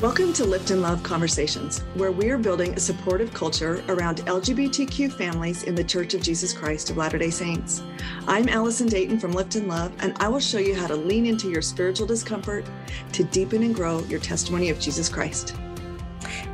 Welcome to Lift and Love Conversations, where we are building a supportive culture around LGBTQ families in the Church of Jesus Christ of Latter day Saints. I'm Allison Dayton from Lift and Love, and I will show you how to lean into your spiritual discomfort to deepen and grow your testimony of Jesus Christ.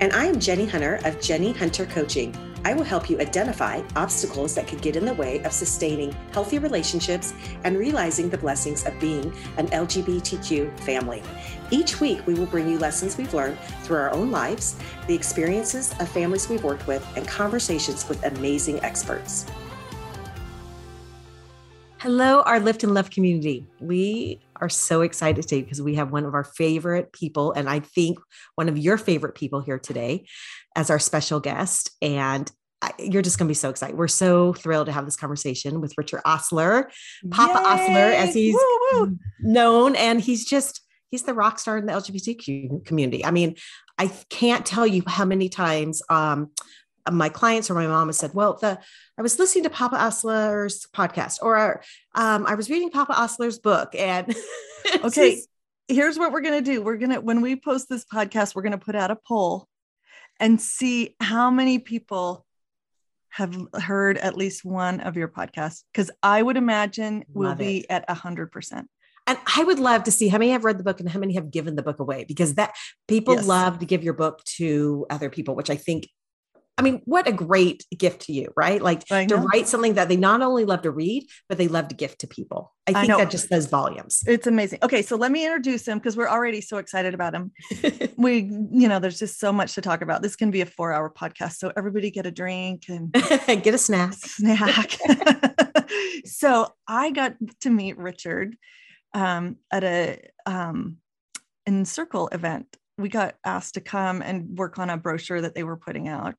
And I am Jenie Hunter of Jenie Hunter Coaching. I will help you identify obstacles that could get in the way of sustaining healthy relationships and realizing the blessings of being an LGBTQ family. Each week, we will bring you lessons we've learned through our own lives, the experiences of families we've worked with, and conversations with amazing experts. Hello, our Lift and Love community. We are so excited today because we have one of our favorite people, and I think one of your favorite people here today as our special guest. And you're just going to be so excited. We're so thrilled to have this conversation with Richard Ostler, Papa Yay! Ostler, as he's woo, woo. known. And he's just, he's the rock star in the LGBTQ community. I mean, I can't tell you how many times um, my clients or my mom has said, well, the, I was listening to Papa Ostler's podcast or um, I was reading Papa Ostler's book. And okay, just, here's what we're going to do. We're going to, when we post this podcast, we're going to put out a poll and see how many people have heard at least one of your podcasts because i would imagine we'll be at a hundred percent and I would love to see how many have read the book and how many have given the book away because that people yes. love to give your book to other people, which I think I mean, what a great gift to you, right? Like to write something that they not only love to read, but they love to gift to people. I think I that just says volumes. It's amazing. Okay, so let me introduce him because we're already so excited about him. we, you know, there's just so much to talk about. This can be a four hour podcast. So everybody get a drink and get a snack. Snack. so I got to meet Richard um, at a um, Encircle event. We got asked to come and work on a brochure that they were putting out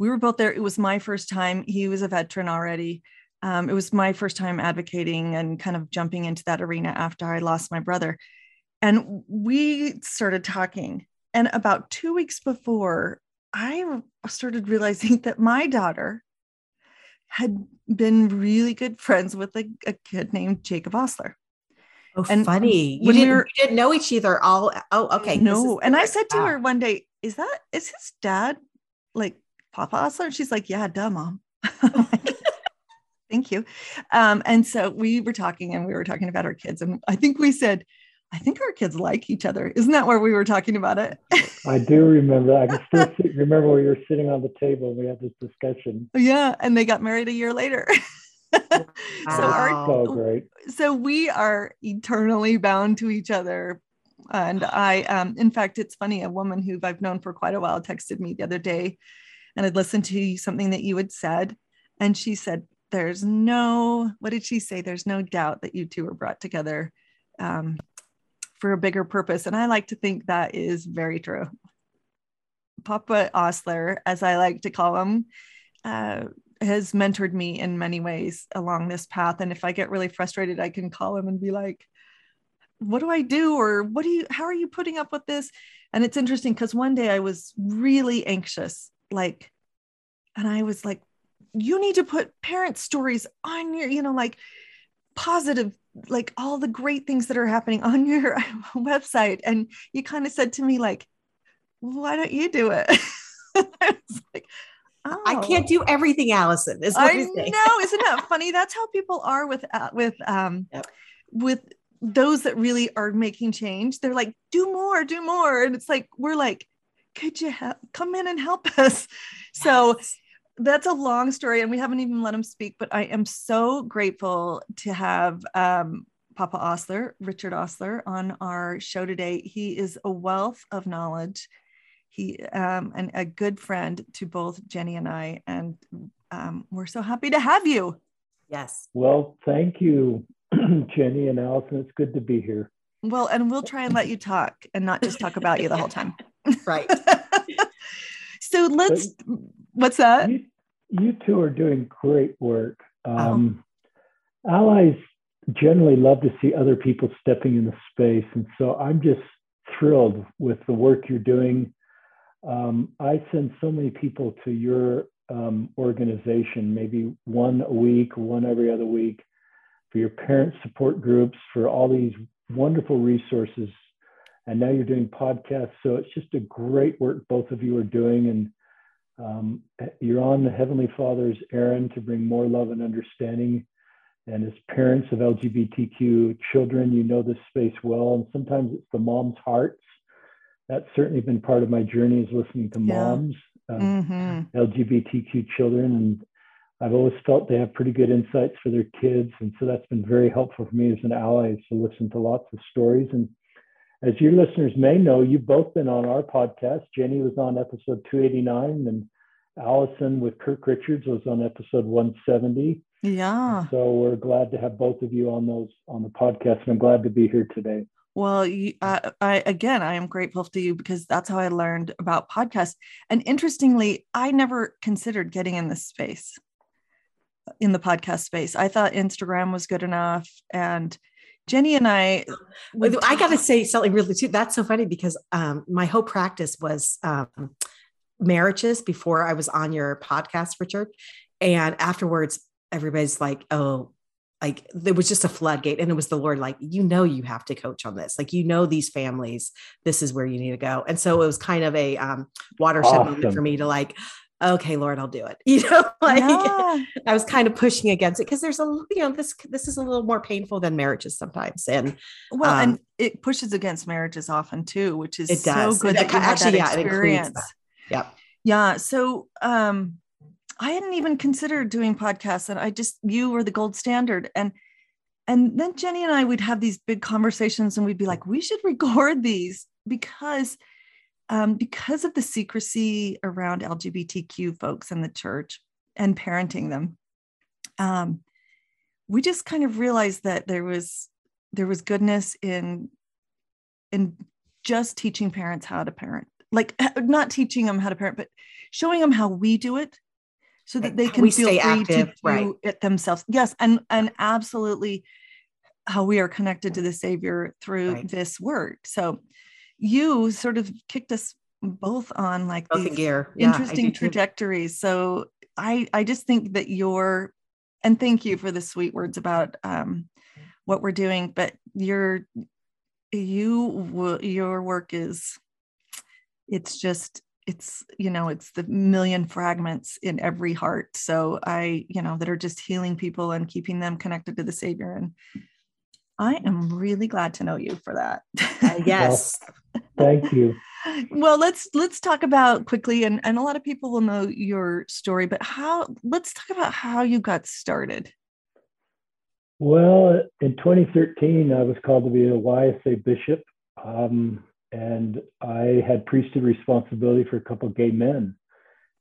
we were both there. It was my first time. He was a veteran already. Um, it was my first time advocating and kind of jumping into that arena after I lost my brother. And we started talking. And about two weeks before, I started realizing that my daughter had been really good friends with a, a kid named Jacob Ostler. Oh, and funny! You didn't, we were, you didn't know each other all. Oh, okay. No, and I said to her one day, "Is that is his dad like Papa Ostler? And she's like, yeah, duh, mom. Thank you. Um, and so we were talking and we were talking about our kids. And I think we said, I think our kids like each other. Isn't that where we were talking about it? I do remember. I can still see, remember we were sitting on the table and we had this discussion. Yeah. And they got married a year later. so, our, so great. So we are eternally bound to each other. And I, um, in fact, it's funny, a woman who I've known for quite a while texted me the other day and I'd listened to something that you had said. And she said, There's no, what did she say? There's no doubt that you two were brought together um, for a bigger purpose. And I like to think that is very true. Papa Ostler, as I like to call him, uh, has mentored me in many ways along this path. And if I get really frustrated, I can call him and be like, what do I do? Or what do you, how are you putting up with this? And it's interesting because one day I was really anxious like and i was like you need to put parent stories on your you know like positive like all the great things that are happening on your website. And you kind of said to me like why don't you do it? I was like oh. i can't do everything allison is what i know isn't that funny? That's how people are with uh, with um yep. with those that really are making change. They're like do more do more. And it's like we're like could you help, come in and help us? Yes. So that's a long story, and we haven't even let him speak. But I am so grateful to have um, Papa Ostler, Richard Ostler, on our show today. He is a wealth of knowledge. He um, and a good friend to both Jenie and I, and um, we're so happy to have you. Yes. Well, thank you, Jenie and Allison. It's good to be here. Well, and we'll try and let you talk and not just talk about you the whole time. right. so let's, but what's that? You, you, two are doing great work. Oh. Um, oh. Allies generally love to see other people stepping into space. And so I'm just thrilled with the work you're doing. Um, I send so many people to your um, organization, maybe one a week, one every other week, for your parent support groups, for all these wonderful resources and now you're doing podcasts. So it's just a great work both of you are doing. And um, you're on the Heavenly Father's errand to bring more love and understanding. And as parents of LGBTQ children, you know this space well. And sometimes it's the mom's hearts. That's certainly been part of my journey is listening to Yeah. moms, uh, Mhm. LGBTQ children. And I've always felt they have pretty good insights for their kids. And so that's been very helpful for me as an ally to listen to lots of stories. And as your listeners may know, you've both been on our podcast. Jenie was on episode 289, and Allison with Kirk Richards was on episode 170. Yeah. So we're glad to have both of you on those on the podcast, and I'm glad to be here today. Well, you, I, I again, I am grateful to you because that's how I learned about podcasts. And interestingly, I never considered getting in this space, in the podcast space. I thought Instagram was good enough, and Jenie and I. would I got to say something really too. That's so funny because um, my whole practice was um, marriages before I was on your podcast, Richard. And afterwards, everybody's like, oh, like there was just a floodgate. And it was the Lord, like, you know, you have to coach on this. Like, you know, these families, this is where you need to go. And so it was kind of a um, watershed moment for me to like, okay, Lord, I'll do it. You know, like Yeah. I was kind of pushing against it because there's a, you know, this, this is a little more painful than marriages sometimes. And Well, Um, and it pushes against marriages often too, which is It does. so good That that, actually, that yeah, it experience. that. Yep. Yeah. So um I hadn't even considered doing podcasts and I just you were the gold standard. And and then Jenie and I would have these big conversations and we'd be like, we should record these because um, because of the secrecy around LGBTQ folks in the church and parenting them. Um, we just kind of realized that there was there was goodness in in just teaching parents how to parent like not teaching them how to parent but showing them how we do it so that they can we feel free active, to do right. it themselves yes and and absolutely how we are connected to the savior through Right. this work so you sort of kicked us both on like both these gear. Yeah, interesting trajectories. So I I just think that you're and thank you for the sweet words about um, what we're doing. But your you your work is it's just it's you know it's the million fragments in every heart. So I you know that are just healing people and keeping them connected to the Savior and. I am really glad to know you for that. Uh, yes. Thank you. well let's let's talk about quickly and, and a lot of people will know your story but how let's talk about how you got started Well, in 2013, I was called to be a YSA bishop, um, and I had priesthood responsibility for a couple of gay men.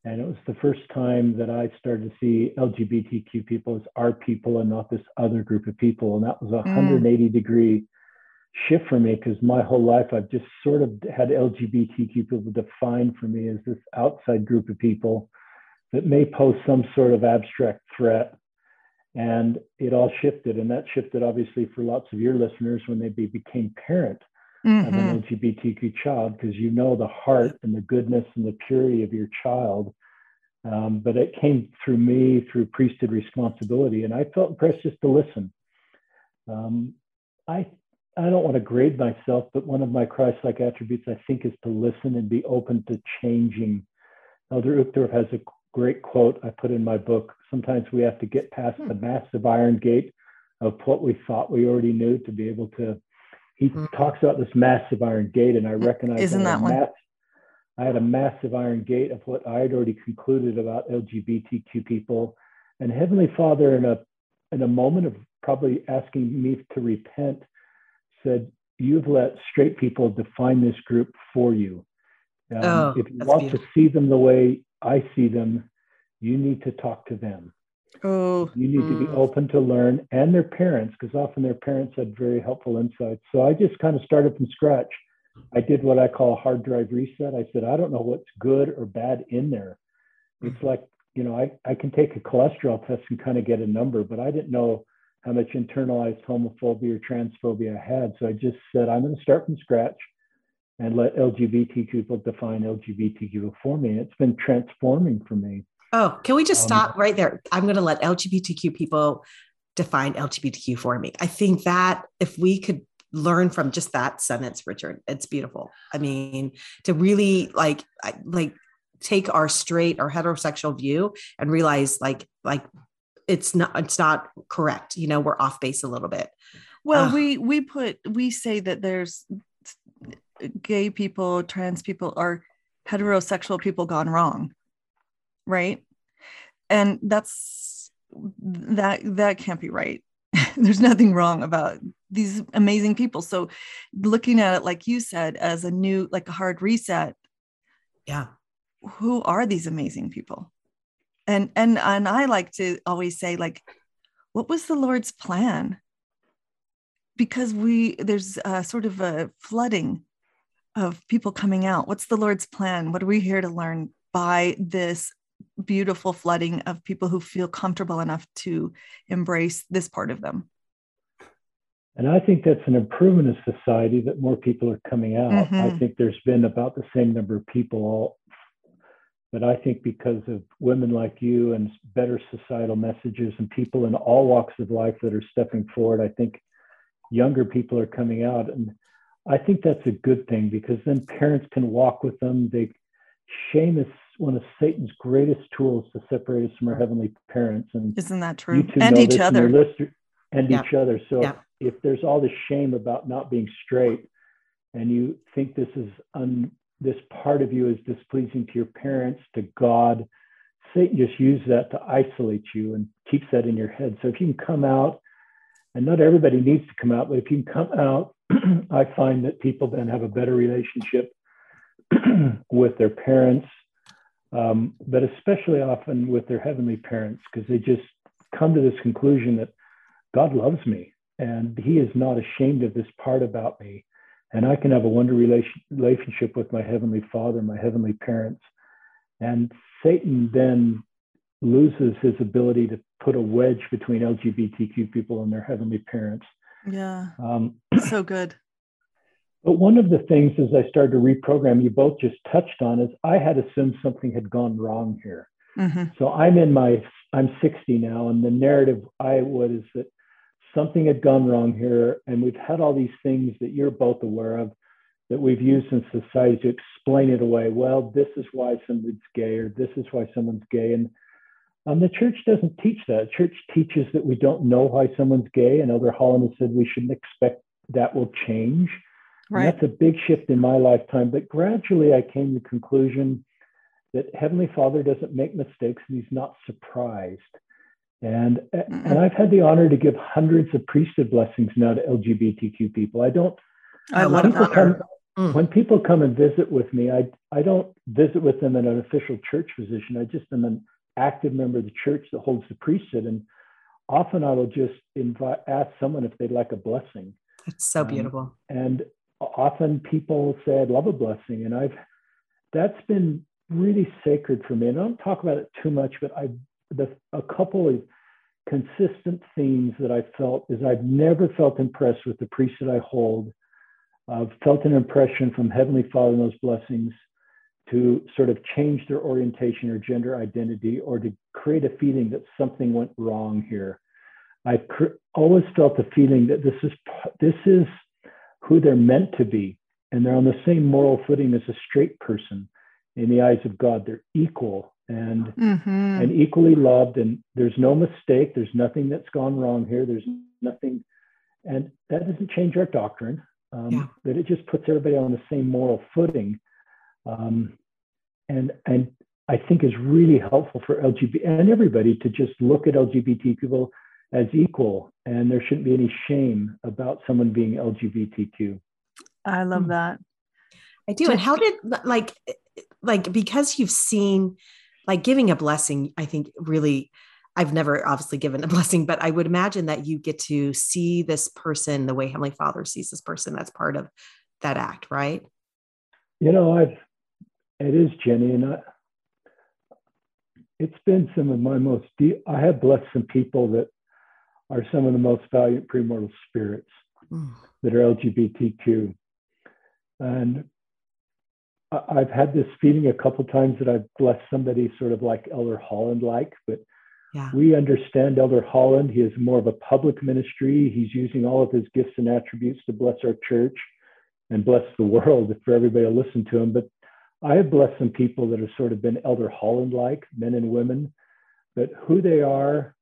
And it was the first time that I started to see LGBTQ people as our people and not this other group of people. And that was a mm. 180 degree shift for me because my whole life I've just sort of had LGBTQ people defined for me as this outside group of people that may pose some sort of abstract threat and it all shifted and that shifted obviously for lots of your listeners when they be, became parent of Mhm. an lgbtq child because you know the heart and the goodness and the purity of your child um, but it came through me through priesthood responsibility and i felt impressed just to listen um, i i don't want to grade myself but one of my christ-like attributes i think is to listen and be open to changing elder uchtdorf has a great quote I put in my book. Sometimes we have to get past the massive iron gate of what we thought we already knew to be able to. He Mhm. talks about this massive iron gate, and I recognize Isn't I had that one? mass- I had a massive iron gate of what I had already concluded about LGBTQ people, and Heavenly Father, in a in a moment of probably asking me to repent, said, "You've let straight people define this group for you. Um, Oh, if you want beautiful. to see them the way I see them, you need to talk to them. Oh You need to be Mm. open to learn and their parents, because often their parents had very helpful insights. So I just kind of started from scratch. I did what I call a hard drive reset. I said, I don't know what's good or bad in there. It's like, you know, I, I can take a cholesterol test and kind of get a number, but I didn't know how much internalized homophobia or transphobia I had. So I just said, I'm going to start from scratch and let LGBTQ people define LGBTQ for me. And it's been transforming for me. Oh, can we just Um, stop right there? I'm going to let LGBTQ people define LGBTQ for me. I think that if we could learn from just that sentence, Richard. It's beautiful. I mean, to really like like take our straight or heterosexual view and realize like like it's not it's not correct. You know, we're off base a little bit. Well, uh, we we put we say that there's gay people, trans people are heterosexual people gone wrong. Right? And that's that that can't be right. there's nothing wrong about these amazing people. So looking at it like you said as a new like a hard reset. Yeah. Who are these amazing people? And and and I like to always say like what was the Lord's plan? Because we there's a sort of a flooding of people coming out. What's the Lord's plan? What are we here to learn by this beautiful flooding of people who feel comfortable enough to embrace this part of them. And I think that's an improvement of society that more people are coming out. Mm-hmm. I think there's been about the same number of people, all, but I think because of women like you and better societal messages and people in all walks of life that are stepping forward, I think younger people are coming out. And I think that's a good thing because then parents can walk with them. They shame is one of Satan's greatest tools to separate us from our heavenly parents. And isn't that true? and each other. and yeah. each other. So yeah. if, if, there's all this shame about not being straight, and you think this is un, this part of you is displeasing to your parents, to God, Satan just uses that to isolate you and keeps that in your head. So if you can come out, and not everybody needs to come out, but if you can come out, I find that people then have a better relationship with their parents um, but especially often with their heavenly parents, because they just come to this conclusion that God loves me and He is not ashamed of this part about me. And I can have a wonderful relation, relationship with my heavenly Father, my heavenly parents. And Satan then loses his ability to put a wedge between LGBTQ people and their heavenly parents. Yeah. Um, so good. But one of the things as I started to reprogram, you both just touched on, is I had assumed something had gone wrong here. Mm-hmm. So I'm in my, I'm 60 now, and the narrative I would is that something had gone wrong here, and we've had all these things that you're both aware of that we've used in society to explain it away. Well, this is why someone's gay, or this is why someone's gay, and um, the church doesn't teach that. church teaches that we don't know why someone's gay, and Elder Holland has said we shouldn't expect that will change. Right. And that's a big shift in my lifetime. But gradually I came to the conclusion that Heavenly Father doesn't make mistakes and he's not surprised. And, mm-hmm. and I've had the honor to give hundreds of priesthood blessings now to LGBTQ people. I don't, I love people come, mm. when people come and visit with me, I, I don't visit with them in an official church position. I just am an active member of the church that holds the priesthood. And often I will just invite, ask someone if they'd like a blessing. It's so beautiful. Um, and often people say, I'd love a blessing. And I've, that's been really sacred for me. And I don't talk about it too much, but I, the, a couple of consistent themes that I felt is I've never felt impressed with the priesthood I hold. I've felt an impression from Heavenly Father in those blessings to sort of change their orientation or gender identity or to create a feeling that something went wrong here. I cr- always felt the feeling that this is this is who they're meant to be, and they're on the same moral footing as a straight person in the eyes of God. They're equal and mm-hmm. and equally loved, and there's no mistake. There's nothing that's gone wrong here. There's nothing, and that doesn't change our doctrine. Um, yeah. But it just puts everybody on the same moral footing, um, and and I think is really helpful for LGBT and everybody to just look at LGBT people as equal and there shouldn't be any shame about someone being lgbtq i love hmm. that. I do and how did like like because you've seen like giving a blessing i think really i've never obviously given a blessing but i would imagine that you get to see this person the way heavenly father sees this person that's part of that act right? You know i've it is jenie and I, it's been some of my most deep i have blessed some people that are some of the most valiant premortal spirits mm. that are LGBTQ. And I've had this feeling a couple times that I've blessed somebody sort of like Elder Holland like, but Yeah. We understand Elder Holland. He is more of a public ministry. He's using all of his gifts and attributes to bless our church and bless the world for everybody to listen to him. But I have blessed some people that have sort of been Elder Holland like, men and women, but who they are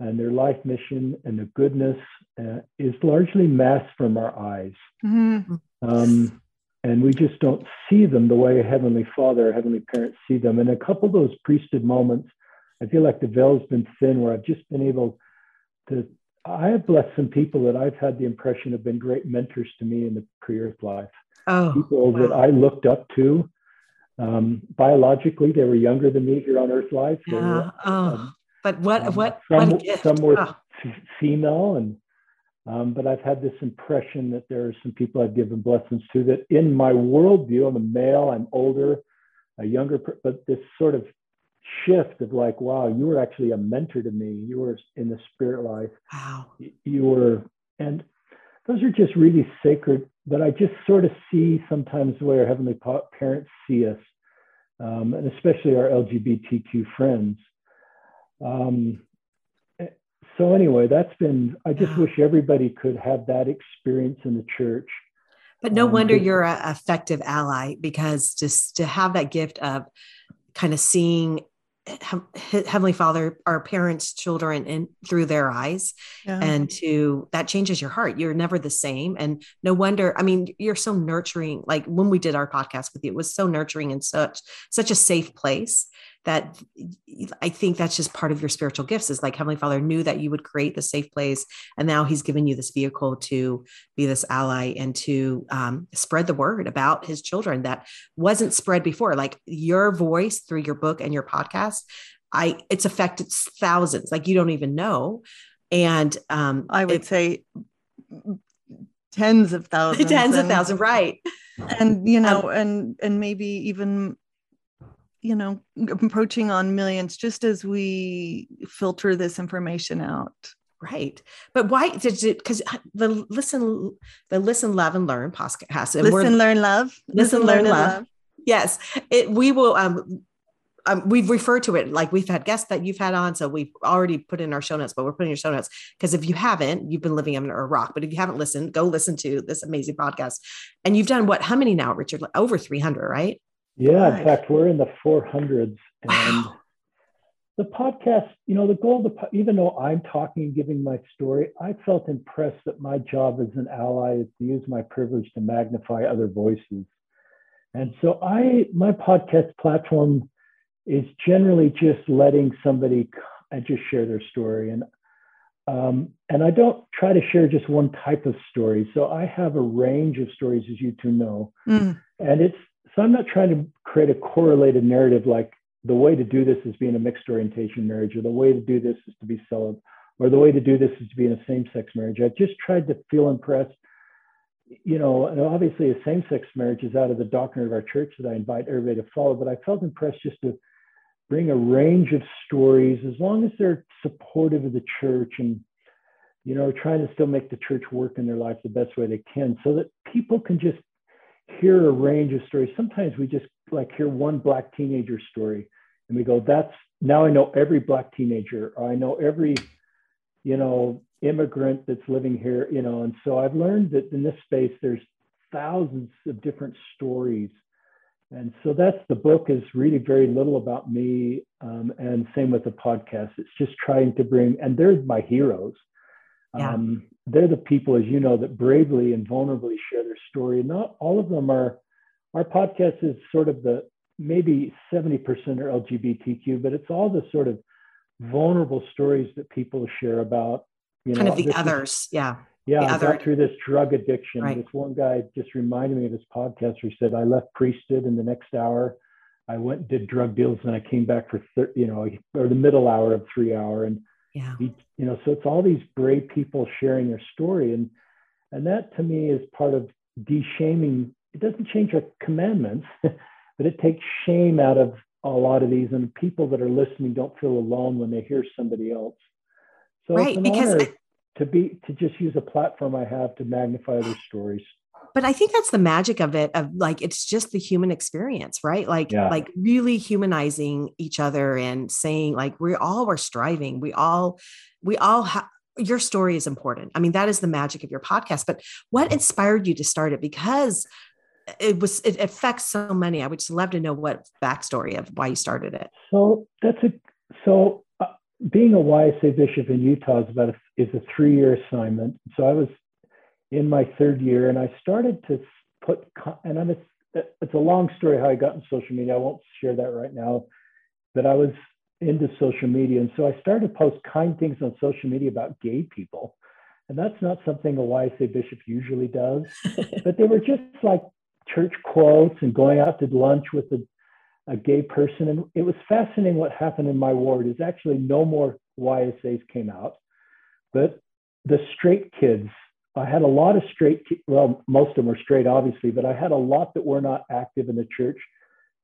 and their life mission and the goodness uh, is largely masked from our eyes. Mm-hmm. Um, and we just don't see them the way a Heavenly Father, Heavenly Parents see them. And a couple of those priesthood moments, I feel like the veil's been thin where I've just been able to. I have blessed some people that I've had the impression have been great mentors to me in the pre earth life. Oh, people wow. that I looked up to. Um, biologically, they were younger than me here on Earth life. Yeah. Were, oh. Um, but what um, what some, what some were oh. female and um, but I've had this impression that there are some people I've given blessings to that in my worldview, I'm a male, I'm older, a younger, but this sort of shift of like, wow, you were actually a mentor to me. You were in the spirit life. Wow. You were, and those are just really sacred that I just sort of see sometimes the way our heavenly parents see us, um, and especially our LGBTQ friends. Um, so anyway, that's been. I just yeah. wish everybody could have that experience in the church. But no um, wonder you're an effective ally because just to have that gift of kind of seeing heavenly father our parents children in through their eyes yeah. and to that changes your heart you're never the same and no wonder i mean you're so nurturing like when we did our podcast with you it was so nurturing and such such a safe place that I think that's just part of your spiritual gifts is like Heavenly Father knew that you would create the safe place. And now he's given you this vehicle to be this ally and to um, spread the word about his children that wasn't spread before. Like your voice through your book and your podcast, I it's affected thousands, like you don't even know. And um, I would it, say tens of thousands. Tens and, of thousands, right. And you know, um, and and maybe even you know approaching on millions just as we filter this information out right but why did it because the listen the listen love and learn podcast and listen learn love listen, listen learn, learn love. love. yes it we will um um, we've referred to it like we've had guests that you've had on, so we've already put in our show notes, but we're putting your show notes because if you haven't, you've been living under a rock. But if you haven't listened, go listen to this amazing podcast. And you've done what? How many now, Richard? Over 300, right? Yeah, in fact, we're in the 400s. And wow. the podcast, you know, the goal, of the, even though I'm talking and giving my story, I felt impressed that my job as an ally is to use my privilege to magnify other voices. And so I, my podcast platform is generally just letting somebody and just share their story. And um, and I don't try to share just one type of story. So I have a range of stories, as you two know. Mm. And it's so I'm not trying to create a correlated narrative like the way to do this is being a mixed orientation marriage, or the way to do this is to be celibate, or the way to do this is to be in a same sex marriage. I just tried to feel impressed. You know, and obviously a same sex marriage is out of the doctrine of our church that I invite everybody to follow, but I felt impressed just to bring a range of stories as long as they're supportive of the church and you know trying to still make the church work in their life the best way they can so that people can just hear a range of stories. Sometimes we just like hear one black teenager story and we go, that's now I know every black teenager, or I know every, you know, immigrant that's living here, you know. And so I've learned that in this space, there's thousands of different stories. And so that's the book is really very little about me. Um, and same with the podcast. It's just trying to bring, and they're my heroes. Yeah. Um, they're the people, as you know, that bravely and vulnerably share their story. Not all of them are. Our podcast is sort of the maybe 70% are LGBTQ, but it's all the sort of vulnerable stories that people share about. You know, kind of the others, is, yeah. Yeah, I got through this drug addiction. Right. This one guy just reminded me of his podcast where he said, I left priesthood in the next hour. I went and did drug deals and I came back for, thir- you know, or the middle hour of three hour. And yeah. you know, so it's all these brave people sharing their story. And and that to me is part of de-shaming. It doesn't change our commandments, but it takes shame out of a lot of these. And people that are listening don't feel alone when they hear somebody else. So right, it's an because honor I, to be to just use a platform I have to magnify their stories. But I think that's the magic of it of like it's just the human experience, right? Like Yeah. like really humanizing each other and saying like we all are striving. We all we all have your story is important. I mean, that is the magic of your podcast. But what inspired you to start it? Because it was it affects so many. I would just love to know what backstory of why you started it. So that's a so uh, being a YSA bishop in Utah is about a, is a three year assignment. So I was in my third year, and I started to put and I'm it's, uh, it's a long story how I got in social media. I won't share that right now, but I was into social media, and so I started to post kind things on social media about gay people, and that's not something a YSA bishop usually does. but they were just like church quotes and going out to lunch with a a gay person. And it was fascinating what happened in my ward is actually no more YSAs came out, but the straight kids, I had a lot of straight, well, most of them were straight, obviously, but I had a lot that were not active in the church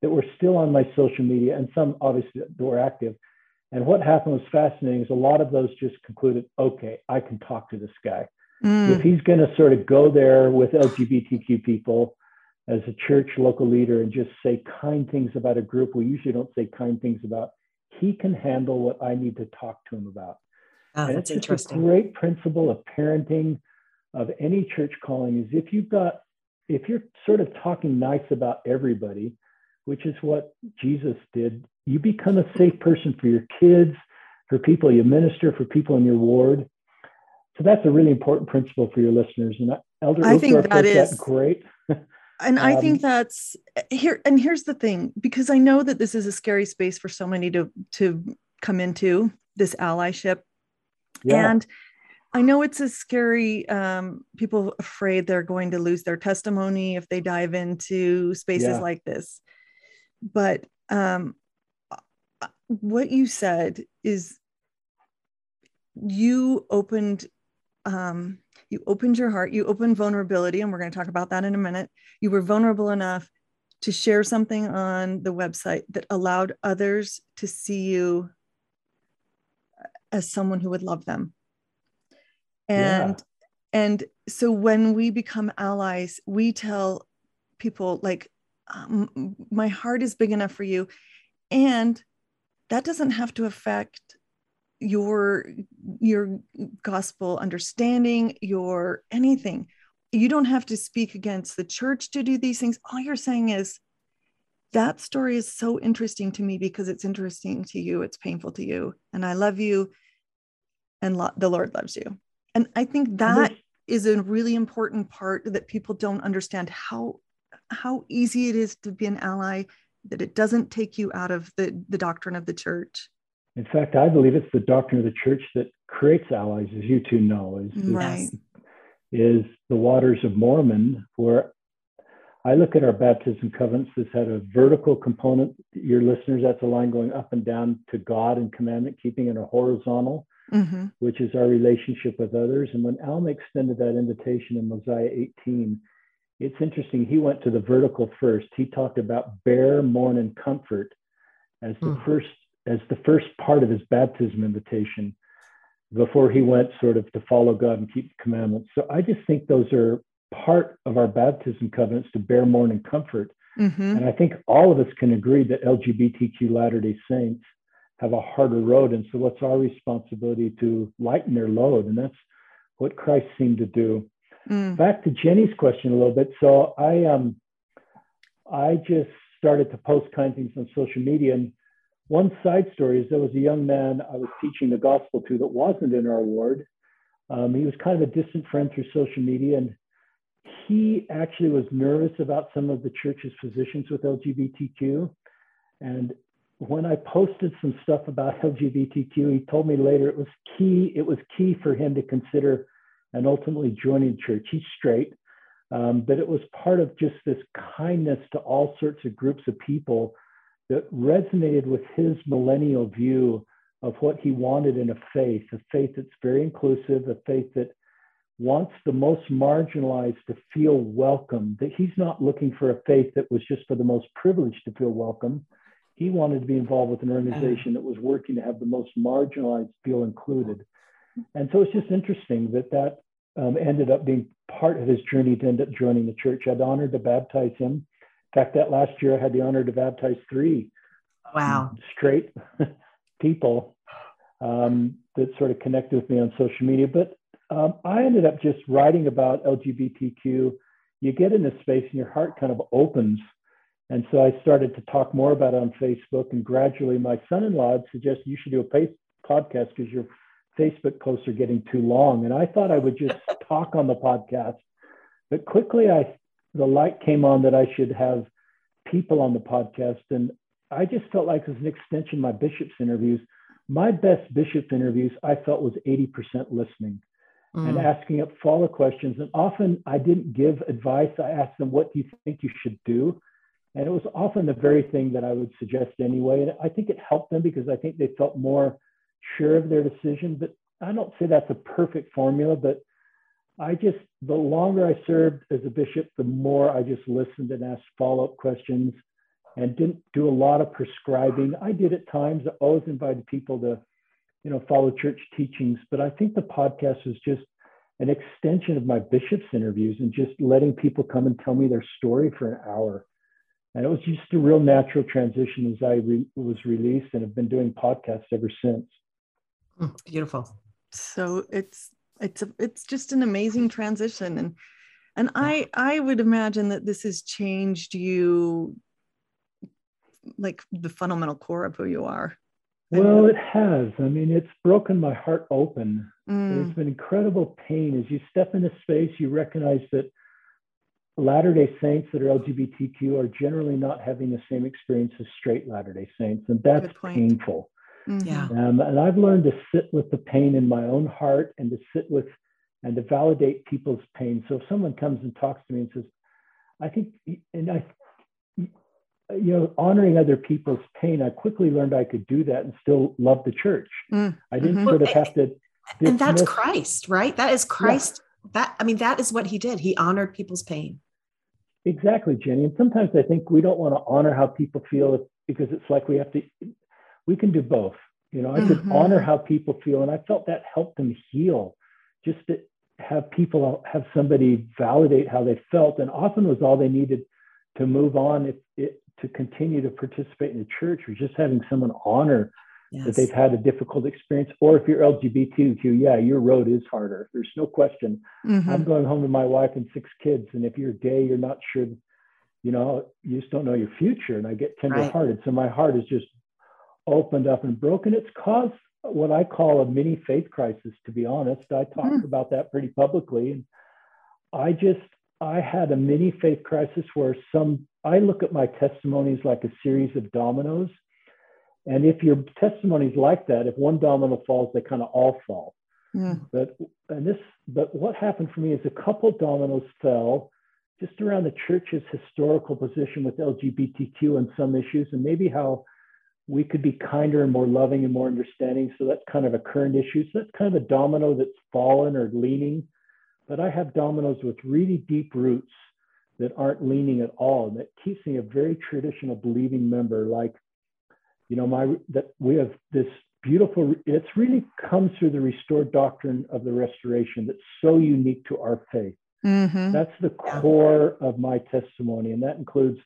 that were still on my social media and some obviously that were active. And what happened was fascinating is a lot of those just concluded, okay, I can talk to this guy Mm. if he's going to sort of go there with LGBTQ people as a church local leader and just say kind things about a group we usually don't say kind things about, he can handle what I need to talk to him about. Oh, and that's it's just a interesting. great principle of parenting of any church calling is if you've got if you're sort of talking nice about everybody, which is what Jesus did, you become a safe person for your kids, for people you minister, for people in your ward. So that's a really important principle for your listeners. And Elder I think that is that great. and i think Um, that's here and here's the thing because i know that this is a scary space for so many to to come into this allyship Yeah. and i know it's a scary um people afraid they're going to lose their testimony if they dive into spaces Yeah. like this. But um uh, what you said is you opened um you opened your heart you opened vulnerability and we're going to talk about that in a minute. You were vulnerable enough to share something on the website that allowed others to see you as someone who would love them and and so when we become allies we tell people like um, my heart is big enough for you. And that doesn't have to affect your your gospel understanding your anything. You don't have to speak against the church to do these things. All you're saying is that story is so interesting to me because it's interesting to you it's painful to you and i love you and lo- the lord loves you and i think And that there's- is a really important part that people don't understand how how easy it is to be an ally that it doesn't take you out of the the doctrine of the church. In fact, I believe it's the doctrine of the church that creates allies, as you two know, is, is right. Is the waters of Mormon, where I look at our baptism covenants that's had a vertical component. Your listeners, that's a line going up and down to God and commandment keeping, and a horizontal, Mhm. which is our relationship with others. And when Alma extended that invitation in Mosiah 18, it's interesting. He went to the vertical first. He talked about bear, mourn, and comfort as the Mm. first as the first part of his baptism invitation before he went sort of to follow God and keep the commandments. So I just think those are part of our baptism covenants to bear, mourn, and comfort. Mhm. And I think all of us can agree that LGBTQ Latter day Saints have a harder road. And so what's our responsibility to lighten their load? And that's what Christ seemed to do. Mm. Back to Jenie's question a little bit. So I um I just started to post kind things on social media. And one side story is there was a young man I was teaching the gospel to that wasn't in our ward. Um, he was kind of a distant friend through social media, and he actually was nervous about some of the church's positions with LGBTQ. And when I posted some stuff about LGBTQ, he told me later it was key. It was key for him to consider and ultimately joining church. He's straight, um, but it was part of just this kindness to all sorts of groups of people that resonated with his millennial view of what he wanted in a faith, a faith that's very inclusive, a faith that wants the most marginalized to feel welcome, that he's not looking for a faith that was just for the most privileged to feel welcome. He wanted to be involved with an organization that was working to have the most marginalized feel included. And so it's just interesting that that um, ended up being part of his journey to end up joining the church. I had the honor to baptize him. In fact, that last year I had the honor to baptize three wow straight people um, that sort of connected with me on social media. But um, I ended up just writing about LGBTQ. You get in this space and your heart kind of opens. And so I started to talk more about it on Facebook. And gradually, my son in law suggested you should do a podcast because your Facebook posts are getting too long. And I thought I would just talk on the podcast. But quickly, I the light came on that I should have people on the podcast. And I just felt like it was an extension of my bishop's interviews. My best bishop interviews, I felt was 80% listening mm. and asking up follow questions. And often I didn't give advice. I asked them, What do you think you should do? And it was often the very thing that I would suggest anyway. And I think it helped them because I think they felt more sure of their decision. But I don't say that's a perfect formula, but I just, the longer I served as a bishop, the more I just listened and asked follow up questions and didn't do a lot of prescribing. I did at times, I always invited people to, you know, follow church teachings, but I think the podcast was just an extension of my bishop's interviews and just letting people come and tell me their story for an hour. And it was just a real natural transition as I re- was released and have been doing podcasts ever since. Hmm, beautiful. So it's it's a, it's just an amazing transition and and I I would imagine that this has changed you like the fundamental core of who you are. Well, it has. I mean, it's broken my heart open. Mm. There's been incredible pain as you step into space. You recognize that Latter Day Saints that are LGBTQ are generally not having the same experience as straight Latter Day Saints, and that's painful. Mm-hmm. Yeah. Um, and I've learned to sit with the pain in my own heart and to sit with and to validate people's pain. So if someone comes and talks to me and says, I think, and I you know, honoring other people's pain, I quickly learned I could do that and still love the church. Mm, I didn't mm-hmm. sort of have to. Dismiss. And that's Christ, right? That is Christ. Yeah. That I mean, that is what he did. He honored people's pain. Exactly, Jenie. And sometimes I think we don't want to honor how people feel because it's like we have to. We can do both. You know, I mm-hmm. could honor how people feel, and I felt that helped them heal. Just to have people have somebody validate how they felt, and often was all they needed to move on if it, to continue to participate in the church or just having someone honor yes. that they've had a difficult experience. Or if you're LGBTQ, yeah, your road is harder. There's no question. Mm-hmm. I'm going home to my wife and six kids. And if you're gay, you're not sure, you know, you just don't know your future. And I get tenderhearted. Right. So my heart is just opened up and broken. It's caused what I call a mini faith crisis, to be honest. I talk mm. about that pretty publicly. And I just, I had a mini faith crisis where some I look at my testimonies like a series of dominoes. And if your testimony is like that, if one domino falls, they kind of all fall. Mm. But and this, but what happened for me is a couple dominoes fell just around the church's historical position with LGBTQ and some issues, and maybe how we could be kinder and more loving and more understanding. So that's kind of a current issue. So that's kind of a domino that's fallen or leaning. But I have dominoes with really deep roots that aren't leaning at all. And that keeps me a very traditional believing member. Like, you know, my that we have this beautiful, it's really comes through the restored doctrine of the restoration that's so unique to our faith. Mm-hmm. That's the core of my testimony. And that includes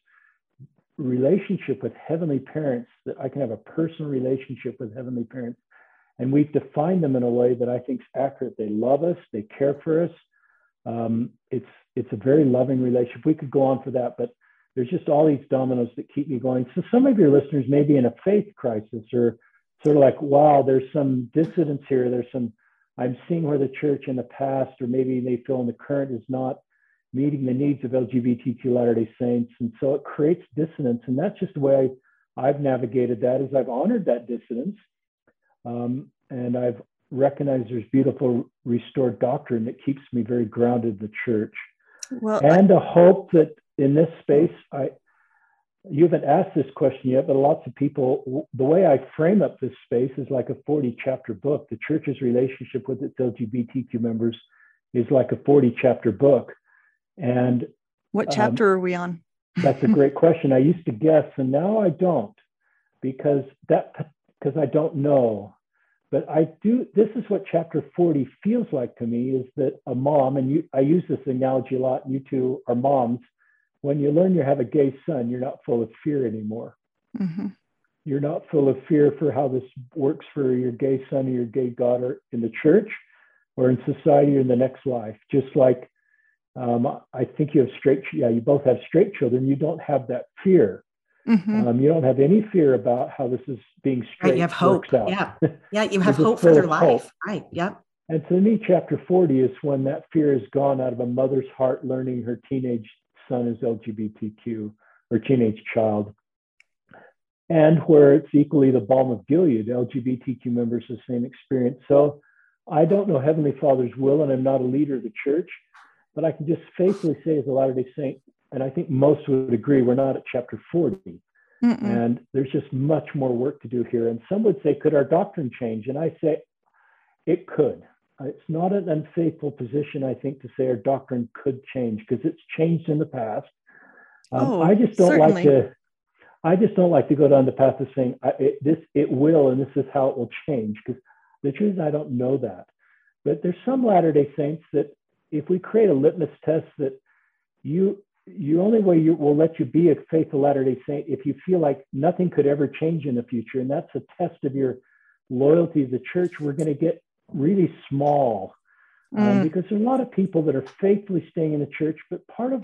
relationship with heavenly parents, that I can have a personal relationship with heavenly parents. And we've defined them in a way that I think is accurate. They love us, they care for us. Um, it's it's a very loving relationship. We could go on for that, but there's just all these dominoes that keep me going. So some of your listeners may be in a faith crisis or sort of like, wow, there's some dissidence here. There's some, I'm seeing where the church in the past, or maybe they feel in the current is not meeting the needs of LGBTQ Latter-day Saints. And so it creates dissonance. And that's just the way I, I've navigated that is I've honored that dissonance. Um, and I've recognized there's beautiful restored doctrine that keeps me very grounded in the church well, and a hope that in this space, I you haven't asked this question yet, but lots of people, the way I frame up this space is like a 40 chapter book. The church's relationship with its LGBTQ members is like a 40 chapter book. And what um, chapter um, are we on? that's a great question. I used to guess, and now I don't, because that because I don't know. but I do, this is what chapter 40 feels like to me is that a mom, and you, I use this analogy a lot, you two are moms. When you learn you have a gay son, you're not full of fear anymore. Mm-hmm. You're not full of fear for how this works for your gay son or your gay daughter in the church or in society or in the next life. Just like um, I think you have straight, yeah, you both have straight children. You don't have that fear. Mm-hmm. Um, you don't have any fear about how this is being straight. Right, you have hope. Yeah. Yeah. You have hope for their life. Hope. Right. Yep. And to me, chapter 40 is when that fear is gone out of a mother's heart learning her teenage son is LGBTQ or teenage child. And where it's equally the balm of Gilead, LGBTQ members the same experience. So I don't know Heavenly Father's will, and I'm not a leader of the church, but I can just faithfully say, as a Latter day Saint, and I think most would agree, we're not at chapter 40. Mm-mm. And there's just much more work to do here. And some would say, could our doctrine change? And I say, it could. It's not an unfaithful position, I think, to say our doctrine could change because it's changed in the past. Um, oh, I just don't certainly. like to. I just don't like to go down the path of saying it, this it will and this is how it will change because the truth is I don't know that. But there's some Latter Day Saints that if we create a litmus test that you the only way you will let you be a faithful Latter day Saint if you feel like nothing could ever change in the future. And that's a test of your loyalty to the church. We're going to get really small um, mm. because there's a lot of people that are faithfully staying in the church, but part of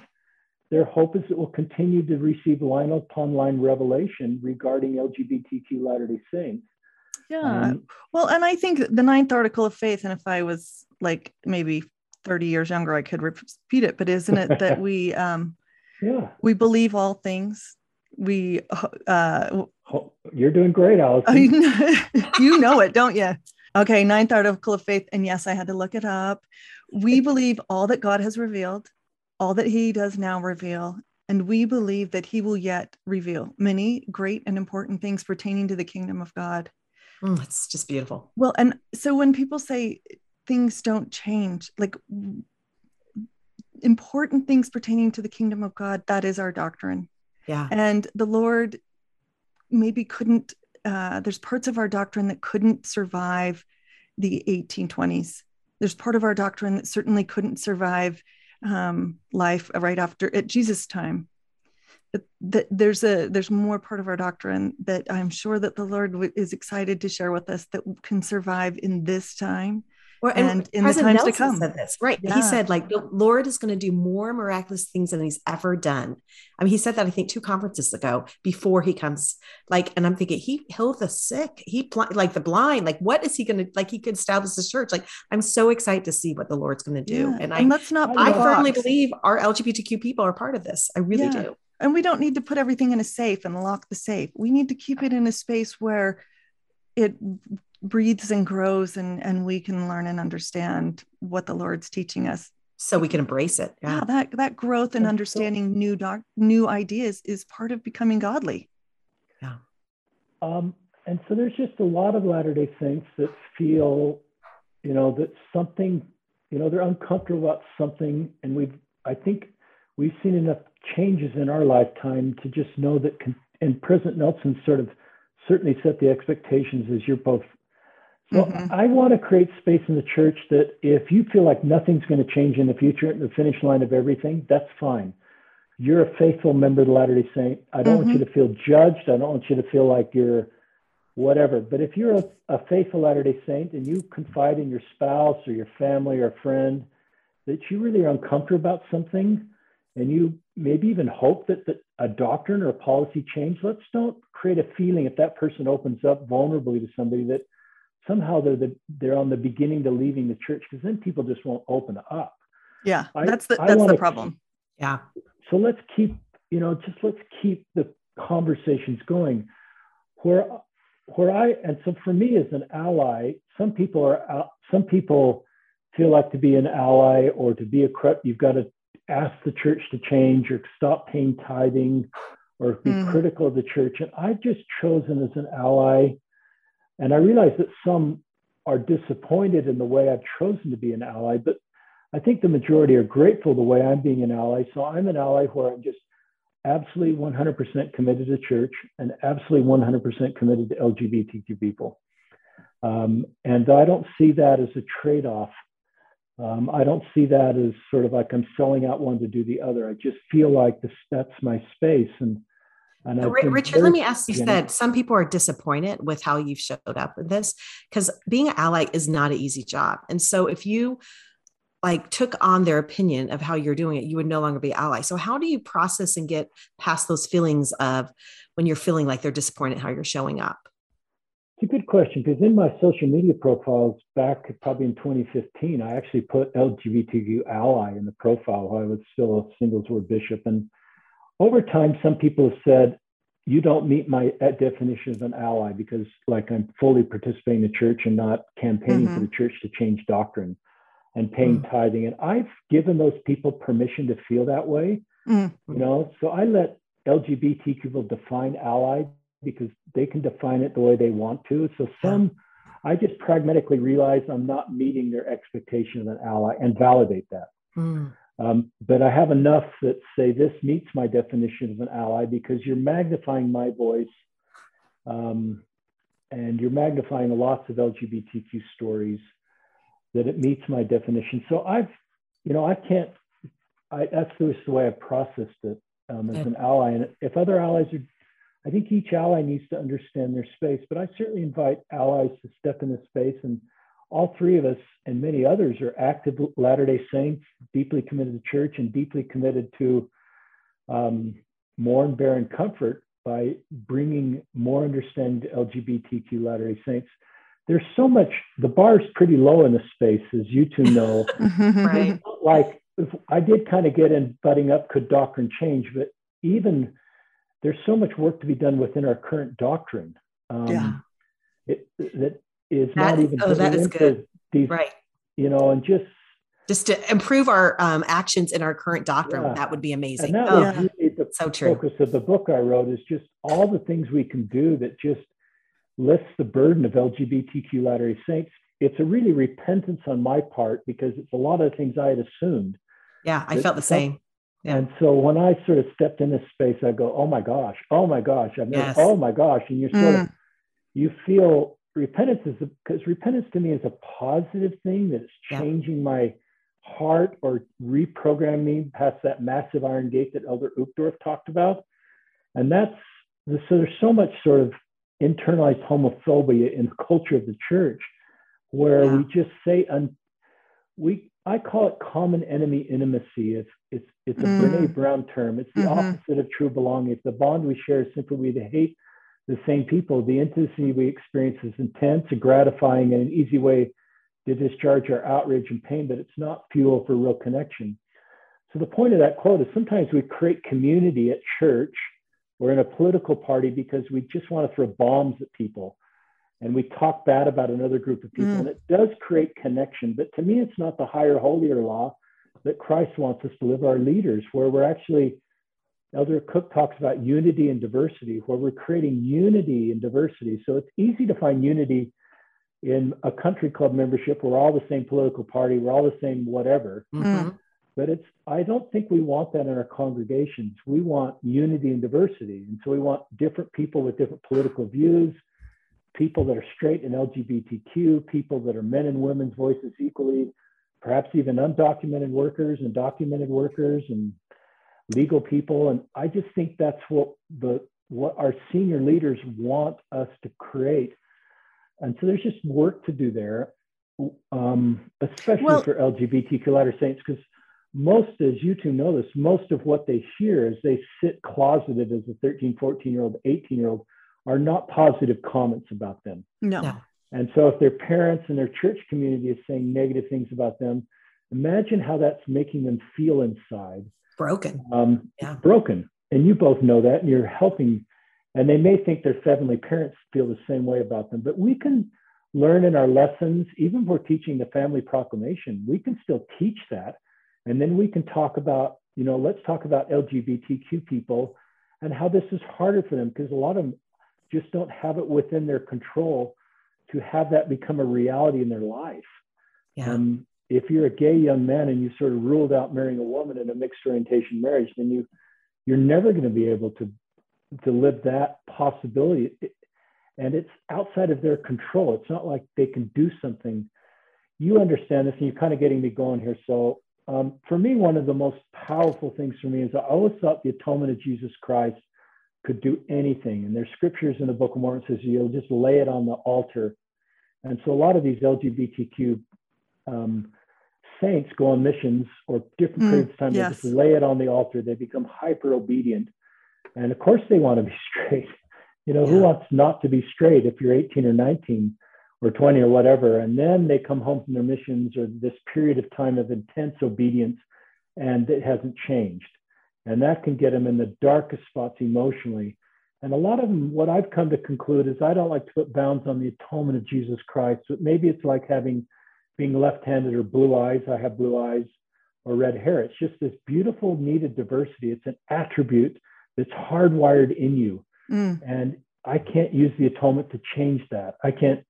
their hope is that we'll continue to receive line upon line revelation regarding LGBTQ Latter day Saints. Yeah. Um, well, and I think the ninth article of faith, and if I was like maybe 30 years younger, I could repeat it, but isn't it that we, um, yeah, we believe all things. We, uh, oh, you're doing great, Allison. you know it, don't you? Okay. Ninth article of faith. And yes, I had to look it up. We believe all that God has revealed, all that he does now reveal, and we believe that he will yet reveal many great and important things pertaining to the kingdom of God. Mm, it's just beautiful. Well, and so when people say things don't change like important things pertaining to the kingdom of god that is our doctrine yeah and the lord maybe couldn't uh, there's parts of our doctrine that couldn't survive the 1820s there's part of our doctrine that certainly couldn't survive um, life right after at jesus time. That there's a there's more part of our doctrine that i'm sure that the lord is excited to share with us that can survive in this time or, and, and in President the times Nelson to come. Said this, right? Yeah. He said, like, the Lord is going to do more miraculous things than he's ever done. I mean, he said that I think two conferences ago before he comes. Like, and I'm thinking, he healed the sick, he like the blind. Like, what is he going to like? He could establish his church. Like, I'm so excited to see what the Lord's going to do. Yeah. And, and I, that's not. I firmly believe our LGBTQ people are part of this. I really yeah. do. And we don't need to put everything in a safe and lock the safe. We need to keep it in a space where it breathes and grows and and we can learn and understand what the lord's teaching us. So we can embrace it yeah, yeah that that growth and understanding new doc, new ideas is part of becoming godly. Yeah. Um and so there's just a lot of latter day saints that feel you know that something you know they're uncomfortable about something and we've i think we've seen enough changes in our lifetime to just know that con- and president nelson sort of certainly set the expectations as you're both so mm-hmm. I want to create space in the church that if you feel like nothing's going to change in the future the finish line of everything, that's fine. You're a faithful member of the Latter day Saint. I don't mm-hmm. want you to feel judged. I don't want you to feel like you're whatever. But if you're a, a faithful Latter day Saint and you confide in your spouse or your family or friend that you really are uncomfortable about something and you maybe even hope that, that a doctrine or a policy change, let's don't create a feeling if that person opens up vulnerably to somebody that somehow they're the, they're on the beginning to leaving the church because then people just won't open up. Yeah, I, that's the that's the problem. Keep, yeah. So let's keep you know just let's keep the conversations going. Where where I and so for me as an ally, some people are some people feel like to be an ally or to be a you've got to ask the church to change or stop paying tithing or be mm. critical of the church. And I've just chosen as an ally and I realize that some are disappointed in the way I've chosen to be an ally, but I think the majority are grateful the way I'm being an ally. So I'm an ally where I'm just absolutely 100% committed to church and absolutely 100% committed to LGBTQ people. Um, and I don't see that as a trade off. Um, I don't see that as sort of like I'm selling out one to do the other. I just feel like this, that's my space. And, and Richard, let me ask you that some people are disappointed with how you've showed up with this because being an ally is not an easy job. And so if you like took on their opinion of how you're doing it, you would no longer be ally. So how do you process and get past those feelings of when you're feeling like they're disappointed how you're showing up? It's a good question because in my social media profiles back probably in 2015, I actually put LGBTQ ally in the profile while I was still a singles word bishop. And over time, some people have said, you don't meet my definition of an ally because like I'm fully participating in the church and not campaigning mm-hmm. for the church to change doctrine and paying mm. tithing. And I've given those people permission to feel that way. Mm. You know, so I let LGBT people define ally because they can define it the way they want to. So some I just pragmatically realize I'm not meeting their expectation of an ally and validate that. Mm. Um, but I have enough that say this meets my definition of an ally because you're magnifying my voice um, and you're magnifying lots of LGBTQ stories that it meets my definition. So I've, you know, I can't, I, that's the way I've processed it um, as an ally. And if other allies are, I think each ally needs to understand their space, but I certainly invite allies to step in this space. And all three of us and many others are active Latter day Saints, deeply committed to church and deeply committed to um, mourn, bear, and comfort by bringing more understanding to LGBTQ Latter day Saints. There's so much the bar is pretty low in this space as you two know. Right. Like i did kind of get in butting up could doctrine change but even there's so much work to be done within our current doctrine. Um, yeah. it, that is that, not even oh, that is good these, right you know and just just to improve our um, actions in our current doctrine yeah. that would be amazing and that oh, was really the so true. The focus of the book i wrote is just all the things we can do that just lifts the burden of LGBTQ Latter-day Saints, it's a really repentance on my part because it's a lot of things I had assumed. Yeah, I felt the same. Yeah. And so when I sort of stepped in this space, I go, oh my gosh, oh my gosh, I mean, yes. oh my gosh. And you're sort mm. of, you feel repentance is because repentance to me is a positive thing that's changing yeah. my heart or reprogramming me past that massive iron gate that Elder Uchtdorf talked about. And that's so there's so much sort of internalized homophobia in the culture of the church, where yeah. we just say, un- we I call it common enemy intimacy. It's it's it's a mm. Brene Brown term. It's the mm-hmm. opposite of true belonging. If the bond we share is simply we hate the same people, the intimacy we experience is intense and gratifying and an easy way to discharge our outrage and pain, but it's not fuel for real connection. So the point of that quote is sometimes we create community at church we're in a political party because we just want to throw bombs at people and we talk bad about another group of people. Mm. And it does create connection. But to me, it's not the higher, holier law that Christ wants us to live our leaders, where we're actually, Elder Cook talks about unity and diversity, where we're creating unity and diversity. So it's easy to find unity in a country club membership. We're all the same political party, we're all the same whatever. Mm-hmm. But it's I don't think we want that in our congregations. We want unity and diversity. And so we want different people with different political views, people that are straight and LGBTQ, people that are men and women's voices equally, perhaps even undocumented workers and documented workers and legal people. And I just think that's what the what our senior leaders want us to create. And so there's just work to do there, um, especially well, for LGBTQ Latter Saints, because most, as you two know this, most of what they hear as they sit closeted as a 13, 14 year old, 18 year old are not positive comments about them. No. And so if their parents and their church community is saying negative things about them, imagine how that's making them feel inside. Broken. Um, yeah. Broken. And you both know that, and you're helping. And they may think their heavenly parents feel the same way about them, but we can learn in our lessons, even if we're teaching the family proclamation, we can still teach that and then we can talk about, you know, let's talk about LGBTQ people and how this is harder for them because a lot of them just don't have it within their control to have that become a reality in their life. Yeah. Um, if you're a gay young man and you sort of ruled out marrying a woman in a mixed orientation marriage, then you you're never going to be able to to live that possibility. and it's outside of their control. It's not like they can do something. You understand this, and you're kind of getting me going here. So, um, for me, one of the most powerful things for me is I always thought the atonement of Jesus Christ could do anything. And there's scriptures in the Book of Mormon says you'll just lay it on the altar. And so a lot of these LGBTQ um, saints go on missions or different mm, periods of time, yes. they just lay it on the altar. They become hyper obedient. And of course, they want to be straight. You know, yeah. who wants not to be straight if you're 18 or 19 or 20 or whatever? And then they come home from their missions or this period of time of intense obedience and it hasn't changed. And that can get them in the darkest spots emotionally. And a lot of them, what I've come to conclude is I don't like to put bounds on the atonement of Jesus Christ, but maybe it's like having being left-handed or blue eyes. I have blue eyes or red hair. It's just this beautiful, needed diversity. It's an attribute that's hardwired in you. Mm. And I can't use the atonement to change that. I can't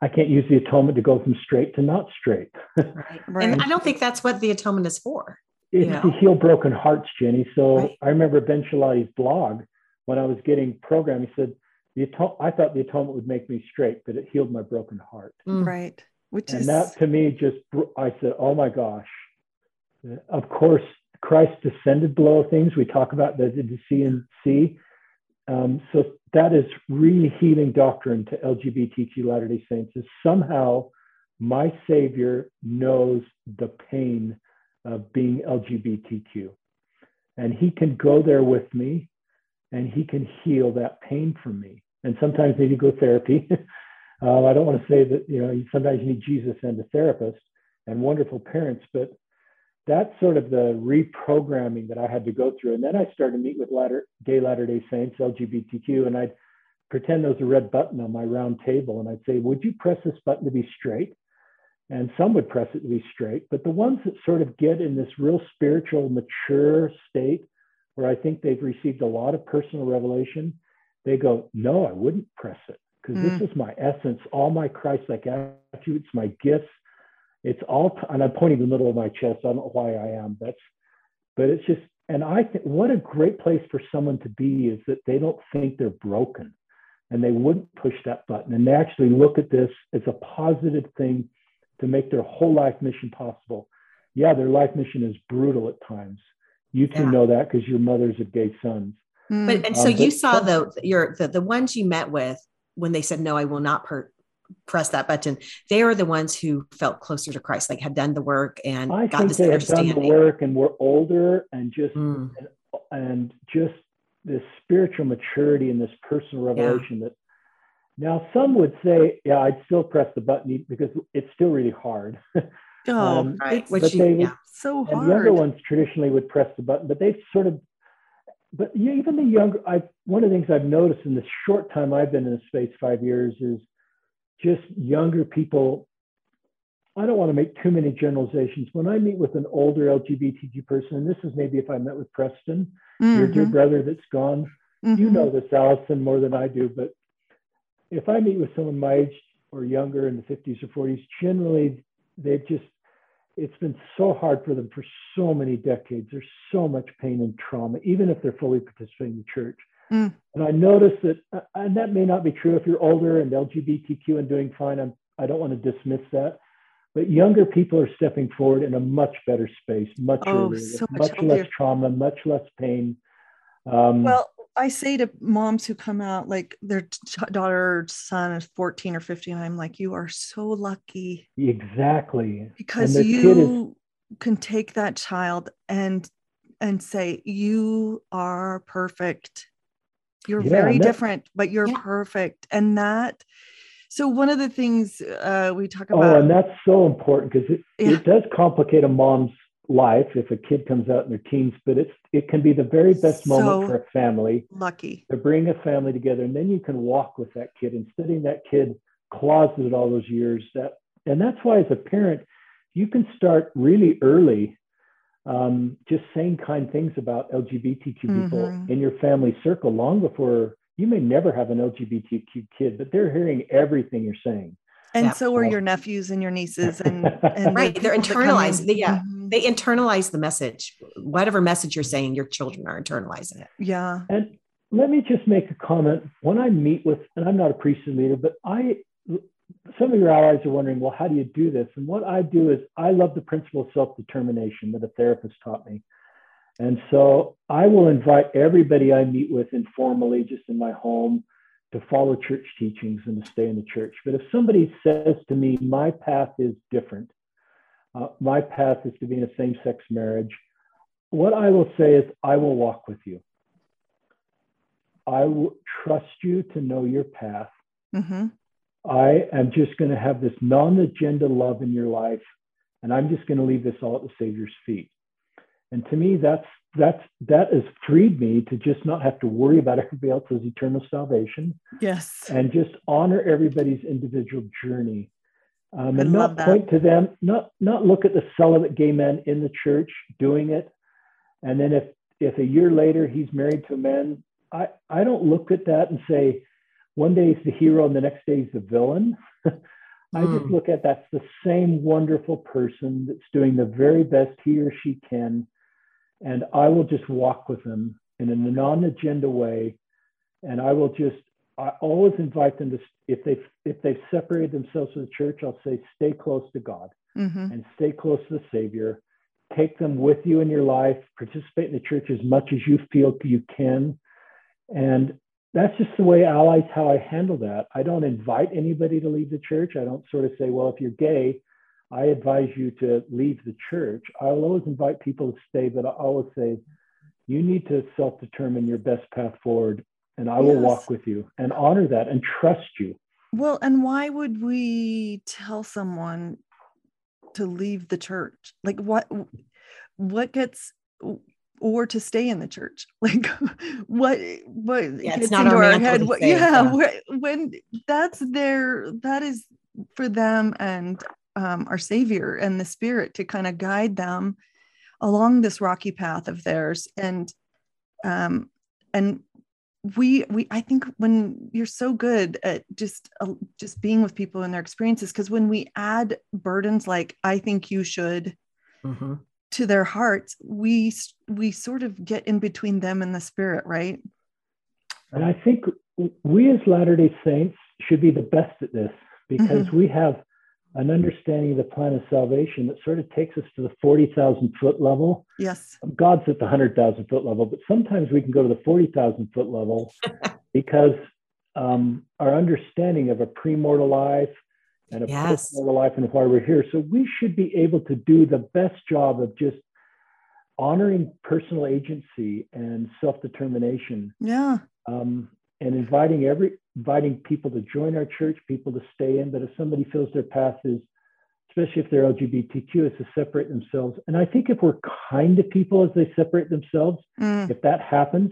I can't use the atonement to go from straight to not straight. right, right. And I don't think that's what the atonement is for. It's you know? to heal broken hearts, Jenie. So right. I remember Ben Schilaty's blog when I was getting programmed. He said, the aton- I thought the atonement would make me straight, but it healed my broken heart. Mm. Right. Which and is... that to me just, I said, oh my gosh. Of course, Christ descended below things. We talk about the, the C and C. Um, so that is really healing doctrine to LGBTQ Latter day Saints is somehow my Savior knows the pain of being LGBTQ. And he can go there with me and he can heal that pain from me. And sometimes maybe go therapy. uh, I don't want to say that, you know, sometimes you need Jesus and a therapist and wonderful parents, but that's sort of the reprogramming that I had to go through. And then I started to meet with latter, gay Latter day Saints, LGBTQ, and I'd pretend there was a red button on my round table. And I'd say, Would you press this button to be straight? And some would press it to be straight. But the ones that sort of get in this real spiritual, mature state where I think they've received a lot of personal revelation, they go, No, I wouldn't press it because mm. this is my essence, all my Christ like attributes, my gifts it's all, and I'm pointing the middle of my chest. I don't know why I am. That's, but it's just, and I think what a great place for someone to be is that they don't think they're broken and they wouldn't push that button. And they actually look at this as a positive thing to make their whole life mission possible. Yeah, their life mission is brutal at times. You two yeah. know that because your mothers of gay sons. But and so um, you saw the your the, the ones you met with when they said no, I will not per- press that button, they are the ones who felt closer to Christ, like had done the work and I got think this they understanding. Had done the work and were older and just mm. and, and, just this spiritual maturity and this personal revelation yeah. that now some would say, yeah, I'd still press the button because it's still really hard. Oh, um, right. Which you, yeah, so hard. And the younger ones traditionally would press the button, but they've sort of but even the younger I one of the things I've noticed in the short time I've been in the space, five years, is just younger people. I don't want to make too many generalizations. When I meet with an older LGBTQ person, and this is maybe if I met with Preston, mm-hmm. your dear mm-hmm. brother that's gone, mm-hmm. you know this, Allison, more than I do. But if I meet with someone my age or younger in the 50s or 40s, generally they've just, it's been so hard for them for so many decades. There's so much pain and trauma, even if they're fully participating in the church. Mm. And I noticed that, uh, and that may not be true if you're older and LGBTQ and doing fine. I'm, I don't want to dismiss that. But younger people are stepping forward in a much better space, much oh, earlier, so much, much less trauma, much less pain. Um, well, I say to moms who come out, like their daughter or son is 14 or 15, I'm like, you are so lucky. Exactly. Because you is, can take that child and and say, you are perfect you're yeah, very different, but you're yeah. perfect. And that, so one of the things uh, we talk about. Oh, and that's so important because it, yeah. it does complicate a mom's life if a kid comes out in their teens, but it's it can be the very best so moment for a family. Lucky to bring a family together, and then you can walk with that kid instead of that kid closeted all those years. That and that's why as a parent, you can start really early um, just saying kind things about LGBTQ people mm-hmm. in your family circle long before you may never have an LGBTQ kid, but they're hearing everything you're saying. And yeah. so are your nephews and your nieces, and, and right, they're internalizing. They, yeah, mm-hmm. they internalize the message. Whatever message you're saying, your children are internalizing it. Yeah, and let me just make a comment. When I meet with, and I'm not a priesthood leader, but I, some of your allies are wondering, well, how do you do this? And what I do is I love the principle of self determination that a therapist taught me. And so I will invite everybody I meet with informally, just in my home, to follow church teachings and to stay in the church. But if somebody says to me, my path is different, uh, my path is to be in a same sex marriage, what I will say is, I will walk with you. I will trust you to know your path. Mm-hmm. I am just going to have this non agenda love in your life, and I'm just going to leave this all at the Savior's feet. And to me, that's that's that has freed me to just not have to worry about everybody else's eternal salvation. Yes. And just honor everybody's individual journey. Um, and not point to them, not not look at the celibate gay man in the church doing it, and then if if a year later he's married to a man, I I don't look at that and say, one day he's the hero and the next day he's the villain. I mm. just hmm. look at that's the same wonderful person that's doing the very best he or she can and I will just walk with them in a non-agenda way, and I will just I always invite them to if they if they've separated themselves from the church, I'll say stay close to God mm-hmm. and stay close to the Savior. Take them with you in your life. Participate in the church as much as you feel you can, and that's just the way allies how I handle that. I don't invite anybody to leave the church. I don't sort of say, well, if you're gay, I advise you to leave the church. I'll always invite people to stay, but I always say, you need to self determine your best path forward, and I will yes. walk with you and honor that and trust you. Well, and why would we tell someone to leave the church? Like, what, what gets, or to stay in the church? Like, what, what yeah, gets into our, our head? What, yeah, yeah. when that's their, that is for them and um, our Savior and the Spirit to kind of guide them along this rocky path of theirs. And um, and we we I think when you're so good at just uh, just being with people and their experiences, because when we add burdens like I think you should. Mm-hmm. to their hearts we we sort of get in between them and the spirit right and i think we as latter day saints should be the best at this because mm-hmm. we have an understanding of the plan of salvation that sort of takes us to the 40,000 foot level. Yes. God's at the 100,000 foot level, but sometimes we can go to the 40,000 foot level because um, our understanding of a premortal life and a yes. postmortal life and why we're here. So we should be able to do the best job of just honoring personal agency and self determination. Yeah. Um, and inviting every inviting people to join our church, people to stay in. But if somebody feels their path is, especially if they're LGBTQ, is to separate themselves. And I think if we're kind to people as they separate themselves, mm. if that happens,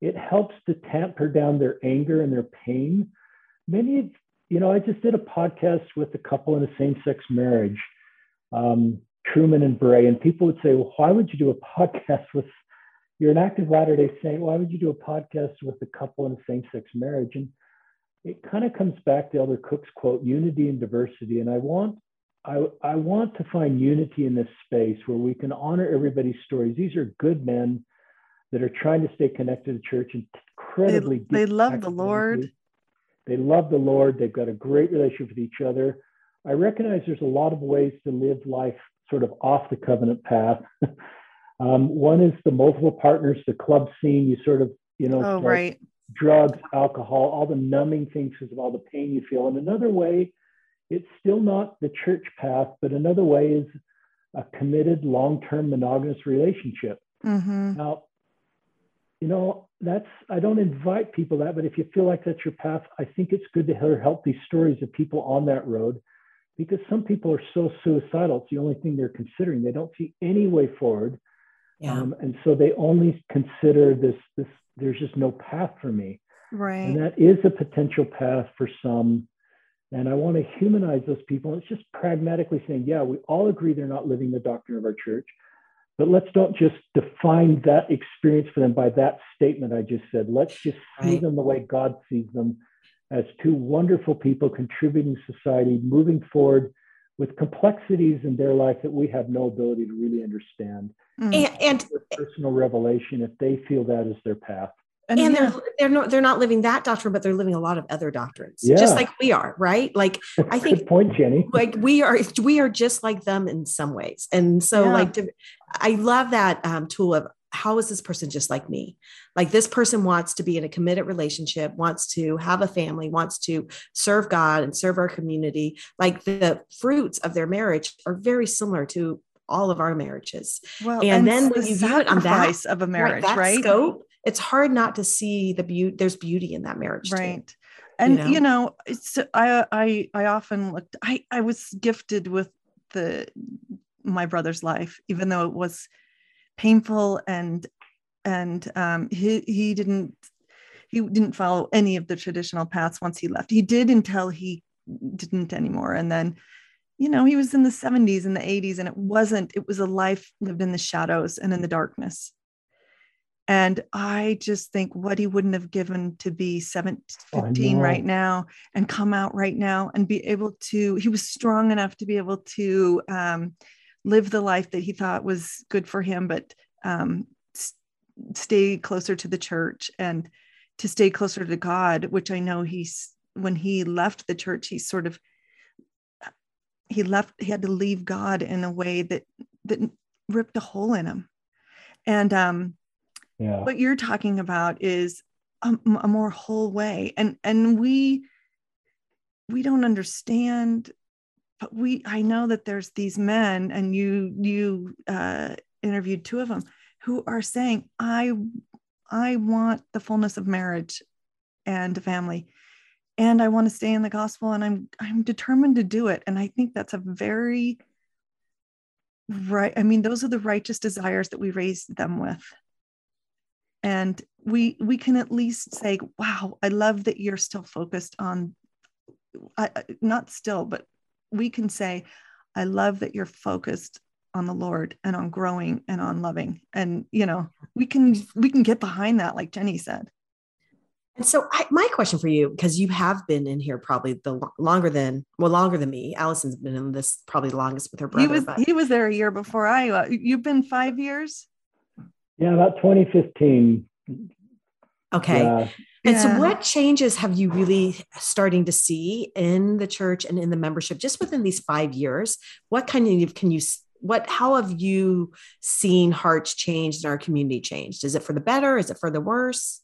it helps to tamper down their anger and their pain. Many, you know, I just did a podcast with a couple in a same-sex marriage, um, Truman and Bray, and people would say, "Well, why would you do a podcast with?" You're an active Latter Day Saint. Why would you do a podcast with a couple in a same-sex marriage? And it kind of comes back to Elder Cook's quote, unity and diversity. And I want I, I want to find unity in this space where we can honor everybody's stories. These are good men that are trying to stay connected to church and incredibly they, they love the Lord. They love the Lord. They've got a great relationship with each other. I recognize there's a lot of ways to live life sort of off the covenant path. um, one is the multiple partners, the club scene. You sort of, you know, oh, right drugs, alcohol, all the numbing things because of all the pain you feel. And another way, it's still not the church path, but another way is a committed long term monogamous relationship. Mm-hmm. Now, you know, that's, I don't invite people that, but if you feel like that's your path, I think it's good to hear healthy stories of people on that road because some people are so suicidal. It's the only thing they're considering. They don't see any way forward. Yeah. Um, and so they only consider this, this there's just no path for me. Right. And that is a potential path for some. And I want to humanize those people. It's just pragmatically saying, yeah, we all agree they're not living the doctrine of our church, but let's don't just define that experience for them by that statement I just said. Let's just see right. them the way God sees them as two wonderful people contributing to society, moving forward with complexities in their life that we have no ability to really understand. Mm. And, and personal revelation, if they feel that is their path. and, and yeah. they're they're not they're not living that doctrine, but they're living a lot of other doctrines, yeah. just like we are, right? Like I think Good point, Jenie. Like we are we are just like them in some ways, and so yeah. like to, I love that um, tool of how is this person just like me? Like this person wants to be in a committed relationship, wants to have a family, wants to serve God and serve our community. Like the fruits of their marriage are very similar to all of our marriages. Well, and, and then when you view it on that of a marriage, right? right? Scope, it's hard not to see the beauty. There's beauty in that marriage, right? Too, and you know? you know, it's I I I often looked. I I was gifted with the my brother's life, even though it was painful and and um, he he didn't he didn't follow any of the traditional paths once he left. He did until he didn't anymore, and then you know he was in the 70s and the 80s and it wasn't it was a life lived in the shadows and in the darkness. And I just think what he wouldn't have given to be 17, 15 right now and come out right now and be able to, he was strong enough to be able to um, live the life that he thought was good for him, but um, stay closer to the church and to stay closer to God, which I know he's, when he left the church, he sort of, he left, he had to leave God in a way that, that ripped a hole in him. And, um, yeah. what you're talking about is a, a more whole way and and we we don't understand but we i know that there's these men and you you uh, interviewed two of them who are saying i i want the fullness of marriage and a family and i want to stay in the gospel and i'm i'm determined to do it. And i think that's a very right i mean those are the righteous desires that we raised them with. And we we can at least say wow i love that you're still focused on I, not still but we can say i love that you're focused on the lord and on growing and on loving and you know we can we can get behind that like jenny said and so I, my question for you because you have been in here probably the longer than well longer than me allison's been in this probably the longest with her brother he was but. he was there a year before i uh, you've been five years yeah, about 2015. Okay. Yeah. And yeah. so what changes have you really starting to see in the church and in the membership just within these 5 years? What kind of can you what how have you seen hearts changed and our community changed? Is it for the better? Is it for the worse?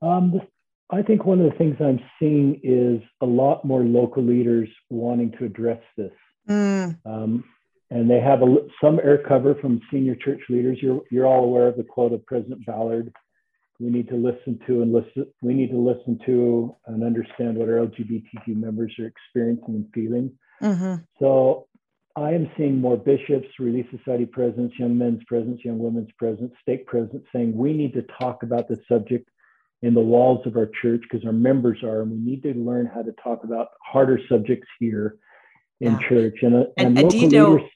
Um, I think one of the things I'm seeing is a lot more local leaders wanting to address this. Mm. Um, and they have a, some air cover from senior church leaders. You're, you're all aware of the quote of President Ballard. We need to listen to and listen. We need to listen to and understand what our LGBTQ members are experiencing and feeling. Mm-hmm. So I am seeing more bishops, Relief Society presidents, young men's presidents, young women's presidents, stake presidents saying we need to talk about this subject in the walls of our church because our members are, and we need to learn how to talk about harder subjects here in yeah. church. And, uh, and, and, and do you know,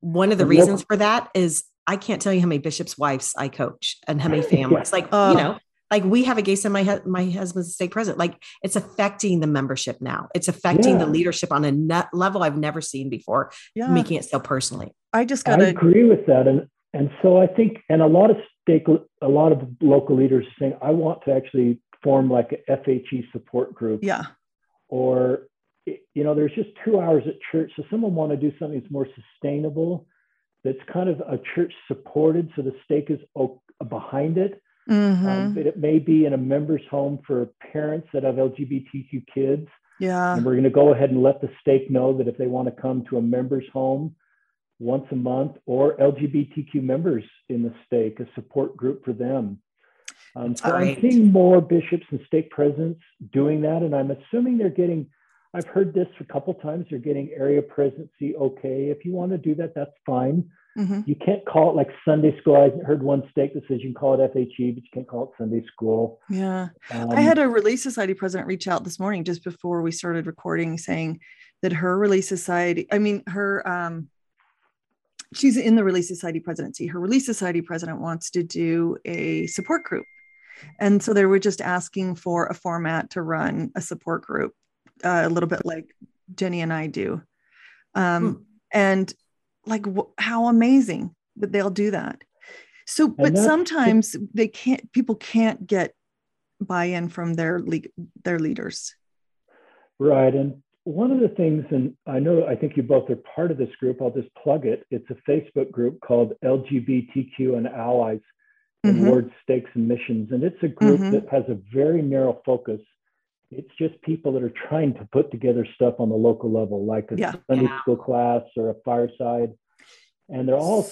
one of the reasons for that is I can't tell you how many bishops' wives I coach and how many families. Like, uh, you know, like we have a gay son, my, my husband's a stake president. Like it's affecting the membership now. It's affecting yeah. the leadership on a net level I've never seen before, yeah. making it so personally. I just got to agree with that. And, and so I think, and a lot of stake, a lot of local leaders saying, I want to actually form like a FHE support group. Yeah. Or you know, there's just two hours at church. So someone want to do something that's more sustainable, that's kind of a church supported. So the stake is behind it. Mm-hmm. Um, but it may be in a member's home for parents that have LGBTQ kids. Yeah. And we're going to go ahead and let the stake know that if they want to come to a member's home once a month or LGBTQ members in the stake, a support group for them. Um, so I'm seeing more bishops and stake presidents doing that. And I'm assuming they're getting I've heard this a couple times. You're getting area presidency okay. If you want to do that, that's fine. Mm-hmm. You can't call it like Sunday school. I heard one state that says you can call it FHE, but you can't call it Sunday school. Yeah. Um, I had a Relief Society president reach out this morning just before we started recording saying that her Relief Society, I mean, her, um, she's in the Relief Society presidency. Her Relief Society president wants to do a support group. And so they were just asking for a format to run a support group uh, a little bit like Jenie and I do. Um, hmm. And like, wh- how amazing that they'll do that. So, but sometimes they can't. People can't get buy-in from their le- their leaders. Right, and one of the things, and I know I think you both are part of this group. I'll just plug it. It's a Facebook group called LGBTQ and Allies in mm-hmm. Ward Stakes and Missions, and it's a group mm-hmm. that has a very narrow focus. It's just people that are trying to put together stuff on the local level, like a yeah. Sunday yeah. school class or a fireside and they're all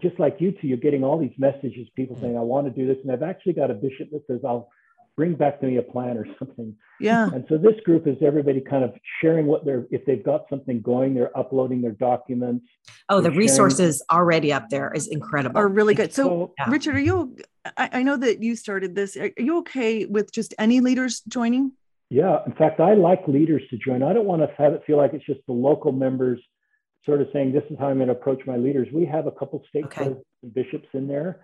just like you two. You're getting all these messages, people saying, "I want to do this," and I've actually got a bishop that says, "I'll bring back to me a plan or something." Yeah. And so this group is everybody kind of sharing what they're if they've got something going, they're uploading their documents. Oh, the resources already up there is incredible. Are really good. So, so yeah. Richard, are you? I, I know that you started this. Are you okay with just any leaders joining? Yeah. In fact, I like leaders to join. I don't want to have it feel like it's just the local members sort of saying, this is how I'm going to approach my leaders. We have a couple state okay. bishops in there.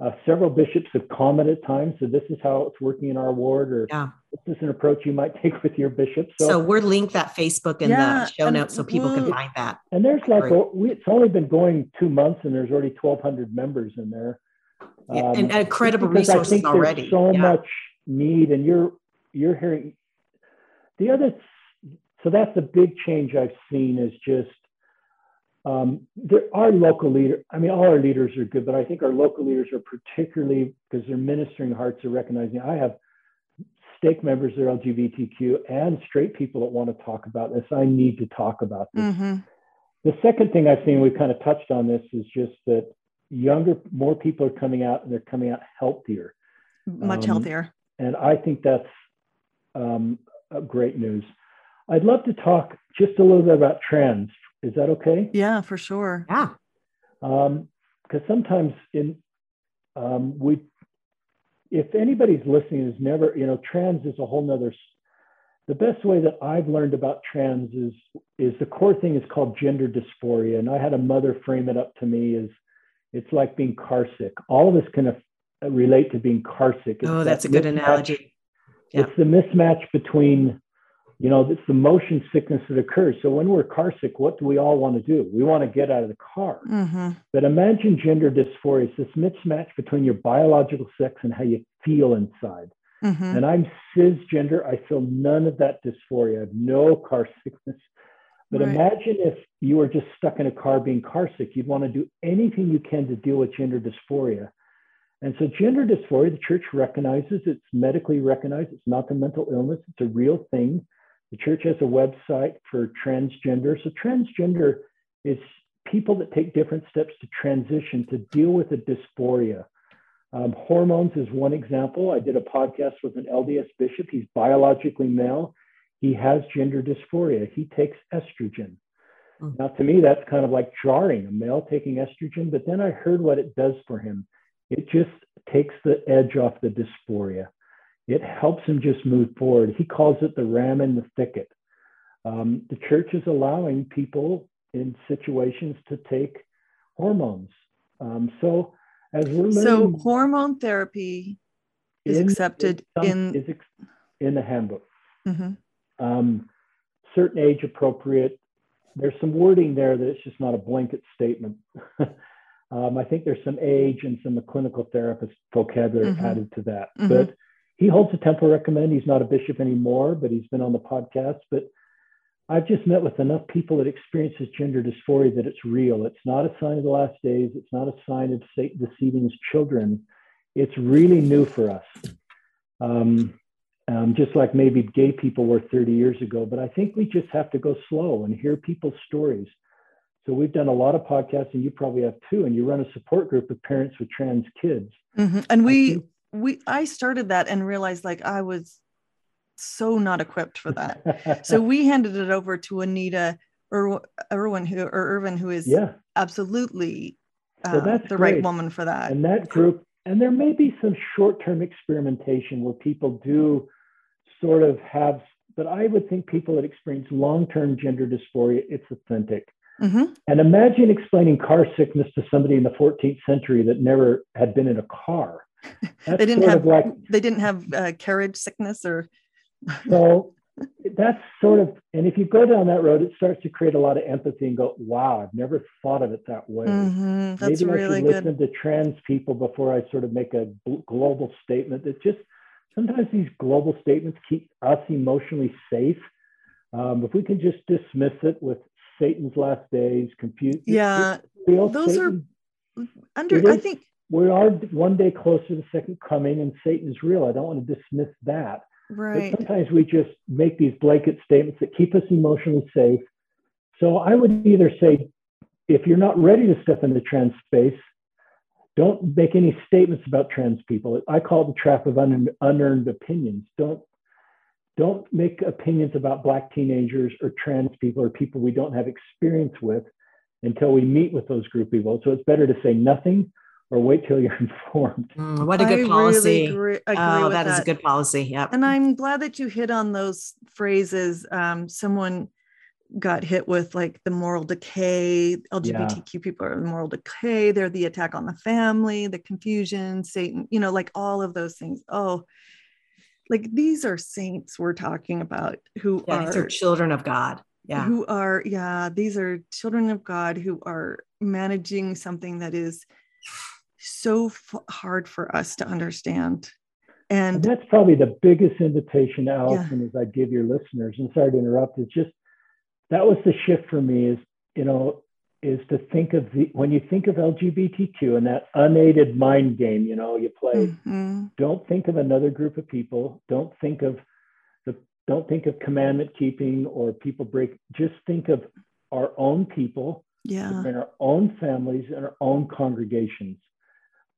Uh, several bishops have commented at times, so this is how it's working in our ward, or yeah. this is an approach you might take with your bishop. So, so we're linked that Facebook in yeah, the show notes so people can find that. And there's like, a, we, it's only been going two months, and there's already 1,200 members in there. Yeah, um, and incredible resources already. so yeah. much need, and you're you're hearing the other. So that's a big change I've seen is just um, there are local leaders. I mean, all our leaders are good, but I think our local leaders are particularly because their ministering hearts are recognizing. I have stake members that are LGBTQ and straight people that want to talk about this. I need to talk about this. Mm-hmm. The second thing I've seen, we've kind of touched on this, is just that younger, more people are coming out and they're coming out healthier. Much um, healthier. And I think that's um, great news. I'd love to talk just a little bit about trans is that okay? Yeah, for sure. Yeah. Because um, sometimes in um, we, if anybody's listening is never, you know, trans is a whole nother. The best way that I've learned about trans is is the core thing is called gender dysphoria, and I had a mother frame it up to me as it's like being carsick. All of us can relate to being carsick. It's oh, that's that a good analogy. Yeah. It's the mismatch between you know, it's the motion sickness that occurs. So when we're car sick, what do we all want to do? We want to get out of the car. Mm-hmm. But imagine gender dysphoria. It's this mismatch between your biological sex and how you feel inside. Mm-hmm. And I'm cisgender. I feel none of that dysphoria. I have no car sickness. But right. imagine if you were just stuck in a car being car sick. You'd want to do anything you can to deal with gender dysphoria. And so, gender dysphoria, the church recognizes it's medically recognized. It's not a mental illness, it's a real thing. The church has a website for transgender. So, transgender is people that take different steps to transition to deal with a dysphoria. Um, hormones is one example. I did a podcast with an LDS bishop. He's biologically male. He has gender dysphoria. He takes estrogen. Mm. Now, to me, that's kind of like jarring a male taking estrogen, but then I heard what it does for him. It just takes the edge off the dysphoria it helps him just move forward. He calls it the ram in the thicket. Um, the church is allowing people in situations to take hormones. Um, so as we're learning, so hormone therapy is in, accepted in is ex, in the handbook. Mm-hmm. Um, certain age appropriate. There's some wording there that it's just not a blanket statement. Um, I think there's some age and some clinical therapist vocabulary mm-hmm. added to that, mm-hmm. but he holds a temple recommend. He's not a bishop anymore, but he's been on the podcast. But I've just met with enough people that experiences gender dysphoria that it's real. It's not a sign of the last days. It's not a sign of Satan deceiving his children. It's really new for us. Um, um, just like maybe gay people were 30 years ago. But I think we just have to go slow and hear people's stories. So we've done a lot of podcasts, and you probably have too. And you run a support group of parents with trans kids. Mm-hmm. And we we I started that and realized like I was so not equipped for that. so we handed it over to Anita Ir- Irwin who or Irvin who is yeah. absolutely uh, so that's the great. right woman for that. And that group and there may be some short-term experimentation where people do sort of have but I would think people that experience long-term gender dysphoria it's authentic. Mm-hmm. And imagine explaining car sickness to somebody in the 14th century that never had been in a car they didn't have like, they didn't have uh, carriage sickness or so that's sort of, and if you go down that road, it starts to create a lot of empathy and go, wow, I've never thought of it that way. Mhm, That's Maybe really I should good. listen to trans people before I sort of make a global statement that just sometimes these global statements keep us emotionally safe. Um, if we can just dismiss it with Satan's last days, confuse. Yeah, those are- under It I think we are one day closer to the second coming, and Satan is real. I don't want to dismiss that. right. But sometimes we just make these blanket statements that keep us emotionally safe. So I would either say, if you're not ready to step into trans space, don't make any statements about trans people. I call it the trap of un- unearned opinions. Don't don't make opinions about black teenagers or trans people or people we don't have experience with until we meet with those group people. So it's better to say nothing or wait till you're informed. Mm, what a good really policy. agree, agree oh, with that is a good policy. Yep. And I'm glad that you hit on those phrases. Um, someone got hit with like the moral decay, LGBTQ people are the moral decay, they're the attack on the family, the confusion, Satan, you know, like all of those things. Oh, like these are saints we're talking about who yeah, are, are children of God. Yeah. who are yeah these are children of god who are managing something that is so f- hard for us to understand And and that's probably the biggest invitation, Allison, as I give your listeners. And sorry to interrupt. It's just that was the shift for me. Is you know is to think of the when you think of LGBTQ and that unaided mind game. You know, you play. Mhm. Don't think of another group of people. Don't think of the. Don't think of commandment keeping or people break. Just think of our own people yeah in our own families and our own congregations.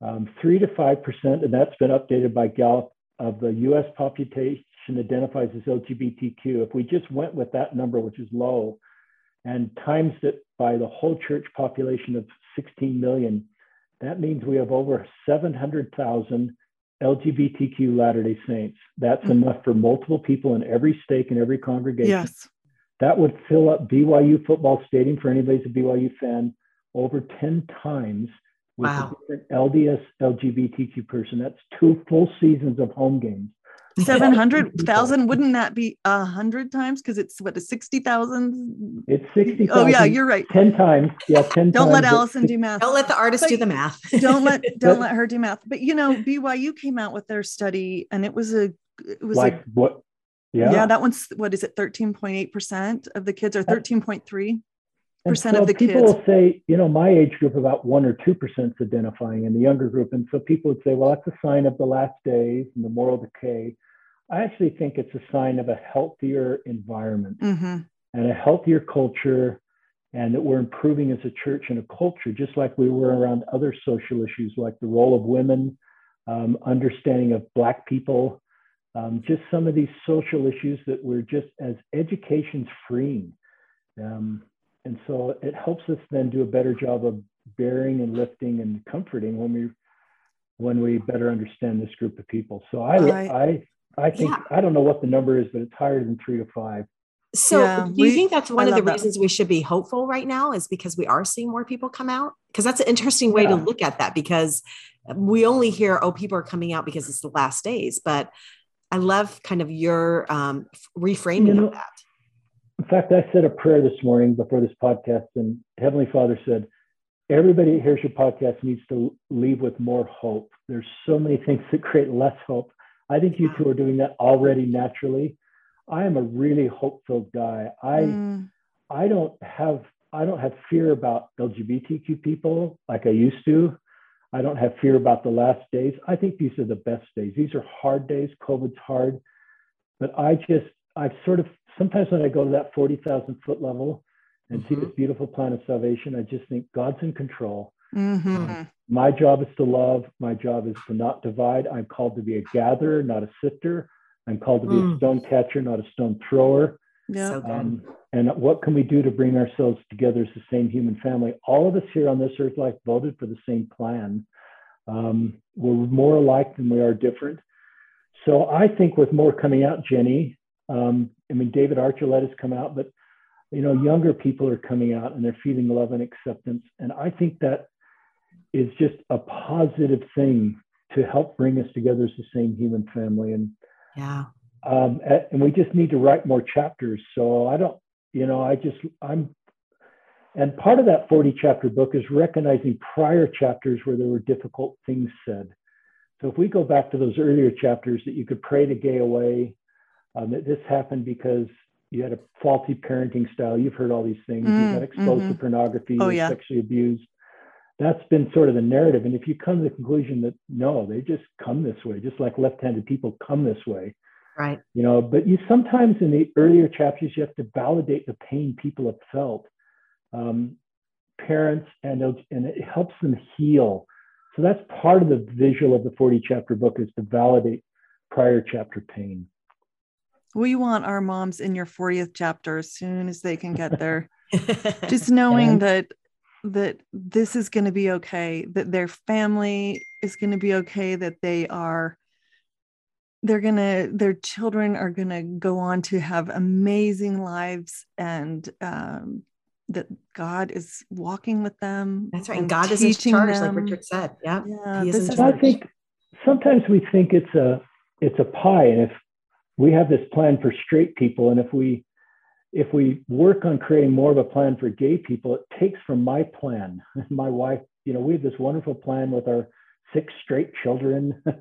Um, three to five percent, and that's been updated by Gallup of the U.S. population identifies as LGBTQ. If we just went with that number, which is low, and times it by the whole church population of 16 million, that means we have over 700,000 LGBTQ Latter-day Saints. That's Mhm. enough for multiple people in every stake and every congregation yes that would fill up BYU football stadium for anybody's a BYU fan over 10 times with Wow. a different LDS LGBTQ person. That's two full seasons of home games. 700,000 wouldn't that be a hundred times because it's what a 60,000 It's 60,000. oh yeah you're right 10 times. Yeah, 10 don't let times. It's Allison do math Don't let the artist But do the math. don't let don't let her do math but you know BYU came out with their study and it was a it was like a what? yeah. Yeah. that one's what is it 13.8% of the kids or 13.3 And percent of the people kids. will say, you know, my age group, about one or 2% is identifying in the younger group. And so people would say, well, that's a sign of the last days and the moral decay. I actually think it's a sign of a healthier environment. hmm and a healthier culture and that we're improving as a church and a culture just like we were around other social issues like the role of women um, understanding of black people um, just some of these social issues that we're just as education's freeing um, and so it helps us then do a better job of bearing and lifting and comforting when we when we better understand this group of people so i I- i i think Yeah. i don't know what the number is but it's higher than three to five So, Yeah, do you we- think that's one I of the love that. reasons we should be hopeful right now is because we are seeing more people come out? Because that's an interesting way to look at that because we only hear, oh, people are coming out because it's the last days. But I love kind of your um, reframing You know, of that. In fact, I said a prayer this morning before this podcast, and Heavenly Father said, Everybody that hears your podcast needs to leave with more hope. There's so many things that create less hope. I think you two are doing that already naturally. I am a really hope-filled guy. I Mm, I don't have I don't have fear about LGBTQ people like I used to. I don't have fear about the last days. I think these are the best days. These are hard days. COVID's hard, but I just I sort of sometimes when I go to that forty thousand foot level and see Mhm. this beautiful plan of salvation, I just think God's in control. mhm. My job is to love. My job is to not divide. I'm called to be a gatherer, not a sifter. I'm called to be a Mm. stone catcher, not a stone thrower. Yeah. So. Um, and what can we do to bring ourselves together as the same human family? All of us here on this earth life voted for the same plan. Um, we're more alike than we are different. So I think with more coming out, Jenie, um, I mean, David Archuleta has come out, but you know, younger people are coming out and they're feeling love and acceptance. And I think that is just a positive thing to help bring us together as the same human family. And yeah. Um, and we just need to write more chapters. So I don't, you know, I just, I'm, and part of that 40 chapter book is recognizing prior chapters where there were difficult things said. So if we go back to those earlier chapters that you could pray to gay away, um, that this happened because you had a faulty parenting style. You've heard all these things. Mm, you got exposed mm-hmm. to pornography, oh, yeah. sexually abused. That's been sort of the narrative. And if you come to the conclusion that no, they just come this way, just like left-handed people come this way. Right. You know, but you sometimes in the earlier chapters you have to validate the pain people have felt. Um, parents and and it helps them heal. So that's part of the visual of the 40 chapter book is to validate prior chapter pain we want our moms in your 40th chapter as soon as they can get there just knowing and, that that this is going to be okay that their family is going to be okay that they are they're going to their children are going to go on to have amazing lives and um, that god is walking with them that's right and god is in charge them. like richard said yeah, yeah he is i think sometimes we think it's a it's a pie and if we have this plan for straight people and if we if we work on creating more of a plan for gay people it takes from my plan. My wife you know we have this wonderful plan with our six straight children.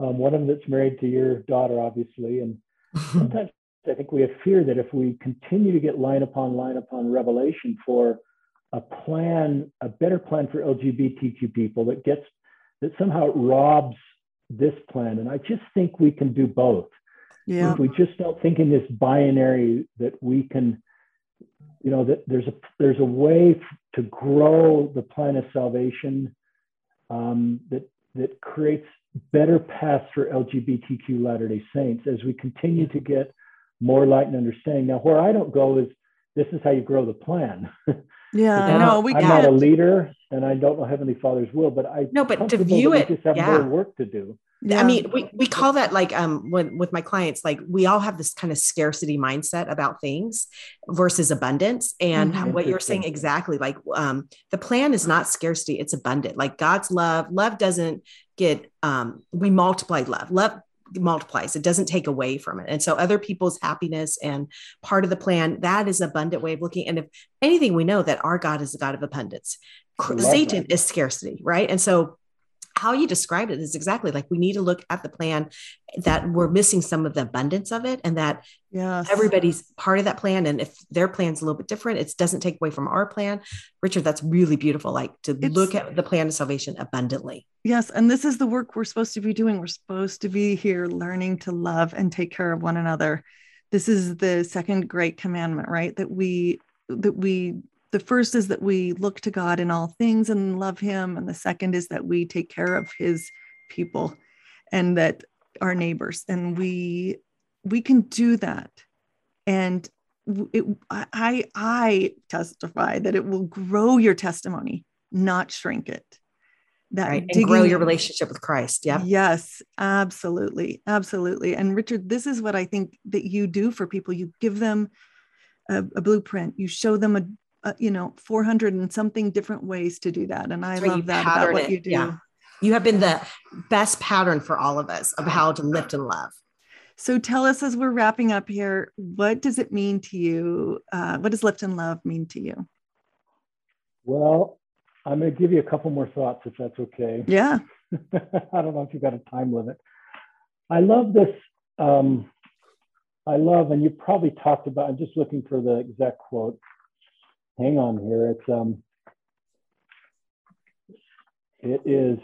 Um, one of them that's married to your daughter obviously. And sometimes i think we have fear that if we continue to get line upon line upon revelation for a plan a better plan for lgbtq people that gets that somehow robs this plan. And i just think we can do both yeah. If we just don't think in this binary that we can, you know, that there's a there's a way to grow the plan of salvation um, that that creates better paths for LGBTQ Latter-day Saints as we continue to get more light and understanding. Now, where I don't go is this is how you grow the plan. Yeah, no, we I'm can't. not a leader, and I don't know Heavenly Father's will, but I no, but to view it, just have yeah. more work to do. Yeah. I mean, we, we call that like um when with my clients, like we all have this kind of scarcity mindset about things versus abundance. And mm-hmm. what you're saying exactly, like um the plan is not scarcity, it's abundant. Like God's love, love doesn't get um we multiply love. Love multiplies. It doesn't take away from it. And so other people's happiness and part of the plan that is abundant way of looking. And if anything we know that our god is a god of abundance. Satan that. is scarcity right? And so how you described it is exactly like we need to look at the plan that we're missing some of the abundance of it and that yes. everybody's part of that plan. And if their plan's a little bit different it doesn't take away from our plan. Richard that's really beautiful like to it's, look at the plan of salvation abundantly. Yes and this is the work we're supposed to be doing. We're supposed to be here learning to love and take care of one another. This is the second great commandment right? That we that we the first is that we look to God in all things and love him and the second is that we take care of his people and that our neighbors and we we can do that. And it, I I testify that it will grow your testimony not shrink it. That right. and grow your relationship with Christ yeah. Yes absolutely absolutely. And Richard this is what I think that you do for people. You give them a, a blueprint. You show them a, uh, you know 400 and something different ways to do that and i love that about what it. you do. Yeah. you have been the best pattern for all of us of how to lift and love. So tell us as we're wrapping up here what does it mean to you uh, what does lift and love mean to you? Well i'm going to give you a couple more thoughts if that's okay. Yeah. I don't know if you've got a time limit. I love this um, I love, and you probably talked about, I'm just looking for the exact quote hang on here. It's um, it is.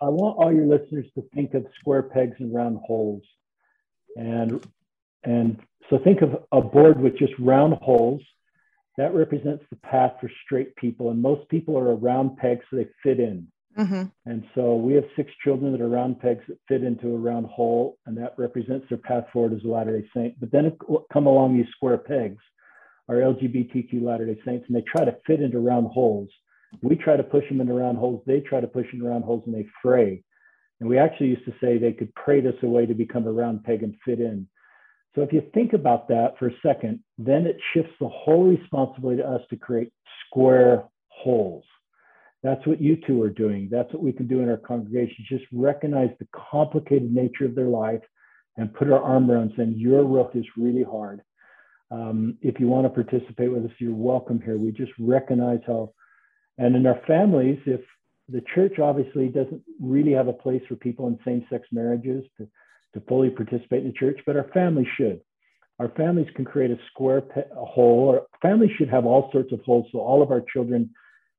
I want all your listeners to think of square pegs and round holes, and and so think of a board with just round holes. That represents the path for straight people, and most people are a round peg, so they fit in. Mm-hmm. And so we have six children that are round pegs that fit into a round hole, and that represents their path forward as a Latter day Saint. But then come along these square pegs, are LGBTQ Latter day Saints, and they try to fit into round holes. We try to push them into round holes, they try to push into round holes, and they fray. And we actually used to say they could pray this away to become a round peg and fit in. So if you think about that for a second, then it shifts the whole responsibility to us to create square holes. That's what you two are doing. That's what we can do in our congregations. Just recognize the complicated nature of their life, and put our arm around saying, Your rook is really hard. Um, if you want to participate with us, you're welcome here. We just recognize how, and in our families, if the church obviously doesn't really have a place for people in same sex marriages to, to fully participate in the church, but our families should. Our families can create a square pe- a hole, or families should have all sorts of holes so all of our children,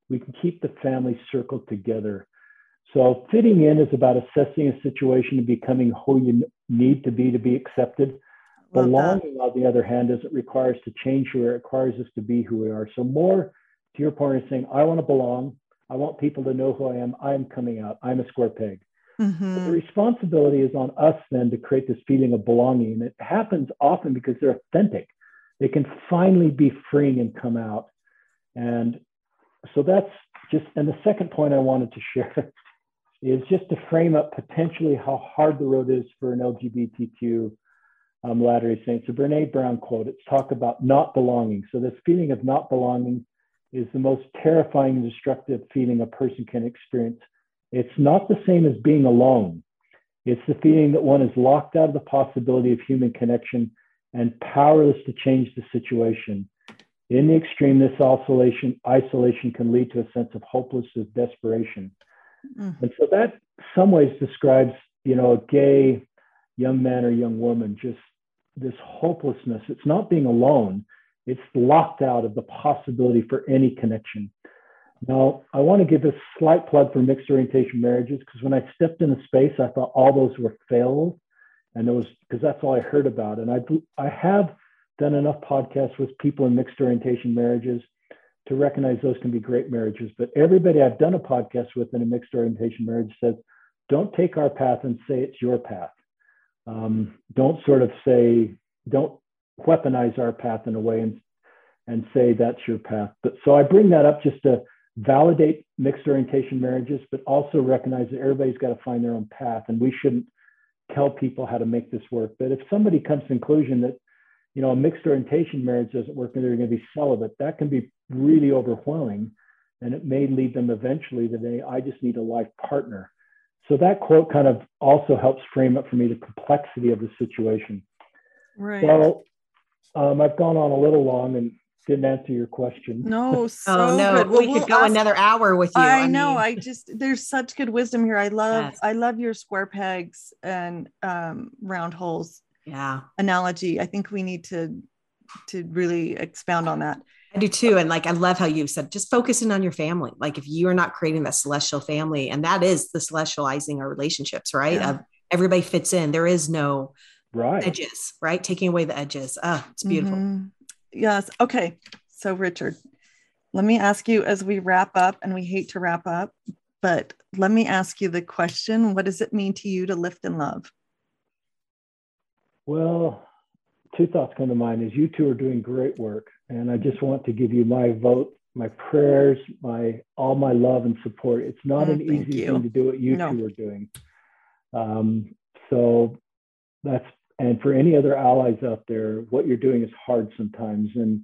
we can keep the family circle together. So fitting in is about assessing a situation and becoming who you need to be to be accepted. Belonging, on the other hand, doesn't require us to change who we are, it requires us to be who we are. So, more to your point is saying, I want to belong. I want people to know who I am. I'm coming out. I'm a square peg. Mm-hmm. The responsibility is on us then to create this feeling of belonging. And it happens often because they're authentic. They can finally be free and come out. And so that's just, and the second point I wanted to share is just to frame up potentially how hard the road is for an LGBTQ um, Latter day Saints. A Brene Brown quote, it's talk about not belonging. So, this feeling of not belonging is the most terrifying and destructive feeling a person can experience. It's not the same as being alone. It's the feeling that one is locked out of the possibility of human connection and powerless to change the situation. In the extreme, this isolation, isolation can lead to a sense of hopelessness, desperation. Mm. And so that some ways describes, you know, a gay young man or young woman just this hopelessness. It's not being alone, it's locked out of the possibility for any connection. Now, I want to give a slight plug for mixed orientation marriages because when I stepped in the space, I thought all those were failed. And it was because that's all I heard about. And I, I have done enough podcasts with people in mixed orientation marriages to recognize those can be great marriages. But everybody I've done a podcast with in a mixed orientation marriage says, don't take our path and say it's your path. Um, don't sort of say, don't weaponize our path in a way and, and say that's your path. But so I bring that up just to validate mixed orientation marriages, but also recognize that everybody's got to find their own path and we shouldn't tell people how to make this work. But if somebody comes to conclusion that, you know, a mixed orientation marriage doesn't work and they're going to be celibate, that can be really overwhelming. And it may lead them eventually to say, I just need a life partner. So that quote kind of also helps frame up for me the complexity of the situation. Right. Well, um, I've gone on a little long and didn't answer your question. No, so oh no, good. Well, we we'll could go ask, another hour with you. I, I know. Mean. I just there's such good wisdom here. I love yes. I love your square pegs and um, round holes. Yeah. Analogy. I think we need to to really expound on that. I do too. And like, I love how you said, just focusing on your family. Like, if you are not creating that celestial family, and that is the celestializing our relationships, right? Yeah. Uh, everybody fits in. There is no right edges, right? Taking away the edges. Ah, it's beautiful. Mm-hmm. Yes. Okay. So, Richard, let me ask you as we wrap up, and we hate to wrap up, but let me ask you the question What does it mean to you to lift and love? Well, two thoughts come to mind is you two are doing great work and i just want to give you my vote my prayers my all my love and support it's not mm, an easy you. thing to do what you no. two are doing um, so that's and for any other allies out there what you're doing is hard sometimes and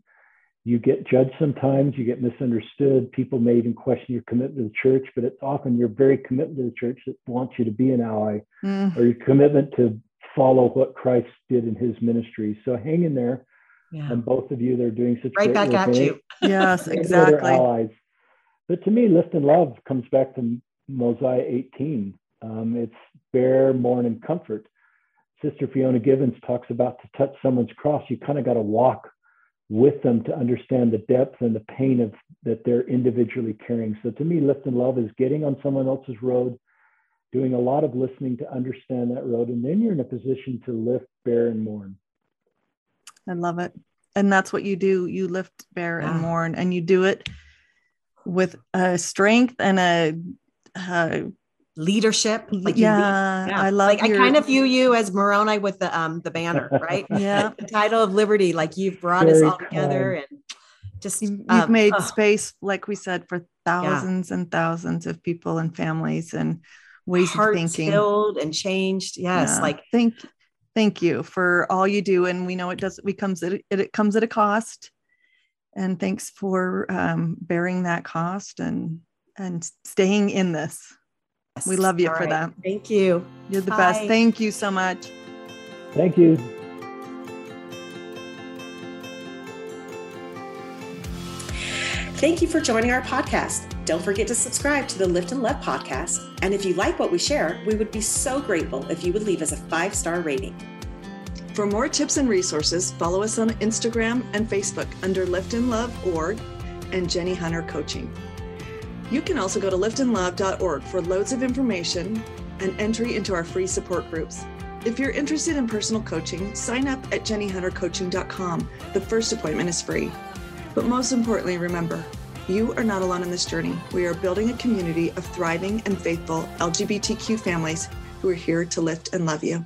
you get judged sometimes you get misunderstood people may even question your commitment to the church but it's often your very commitment to the church that wants you to be an ally mm. or your commitment to follow what Christ did in his ministry. So hang in there. Yeah. And both of you, they're doing such right back at you. Yes, exactly. Allies. But to me, lift and love comes back to Mosiah 18. Um, it's bear, mourn, and comfort. Sister Fiona Givens talks about to touch someone's cross, you kind of got to walk with them to understand the depth and the pain of that they're individually carrying. So to me, lift and love is getting on someone else's road, doing a lot of listening to understand that road. And then you're in a position to lift, bear, and mourn. I love it. And that's what you do. You lift, bear, and mourn, and you do it with a strength and a, a leadership. Like yeah, yeah, I love. Like your... I kind of view you as Moroni with the um the banner, right? yeah, the title of liberty. Like you've brought Very us all together and just you've um, made oh. space, like we said, for thousands yeah. and thousands of people and families and ways of thinking filled and changed yes yeah. like thank thank you for all you do and we know it does it comes it, it comes at a cost and thanks for um, bearing that cost and and staying in this yes. we love you all for right. that thank you you're the Bye. best thank you so much Thank you. Thank you for joining our podcast. Don't forget to subscribe to the Lift and Love podcast. And if you like what we share, we would be so grateful if you would leave us a five star rating. For more tips and resources, follow us on Instagram and Facebook under Lift and Love Org and Jenie Hunter Coaching. You can also go to liftandlove.org for loads of information and entry into our free support groups. If you're interested in personal coaching, sign up at jeniehuntercoaching.com. The first appointment is free. But most importantly, remember, you are not alone in this journey. We are building a community of thriving and faithful LGBTQ families who are here to lift and love you.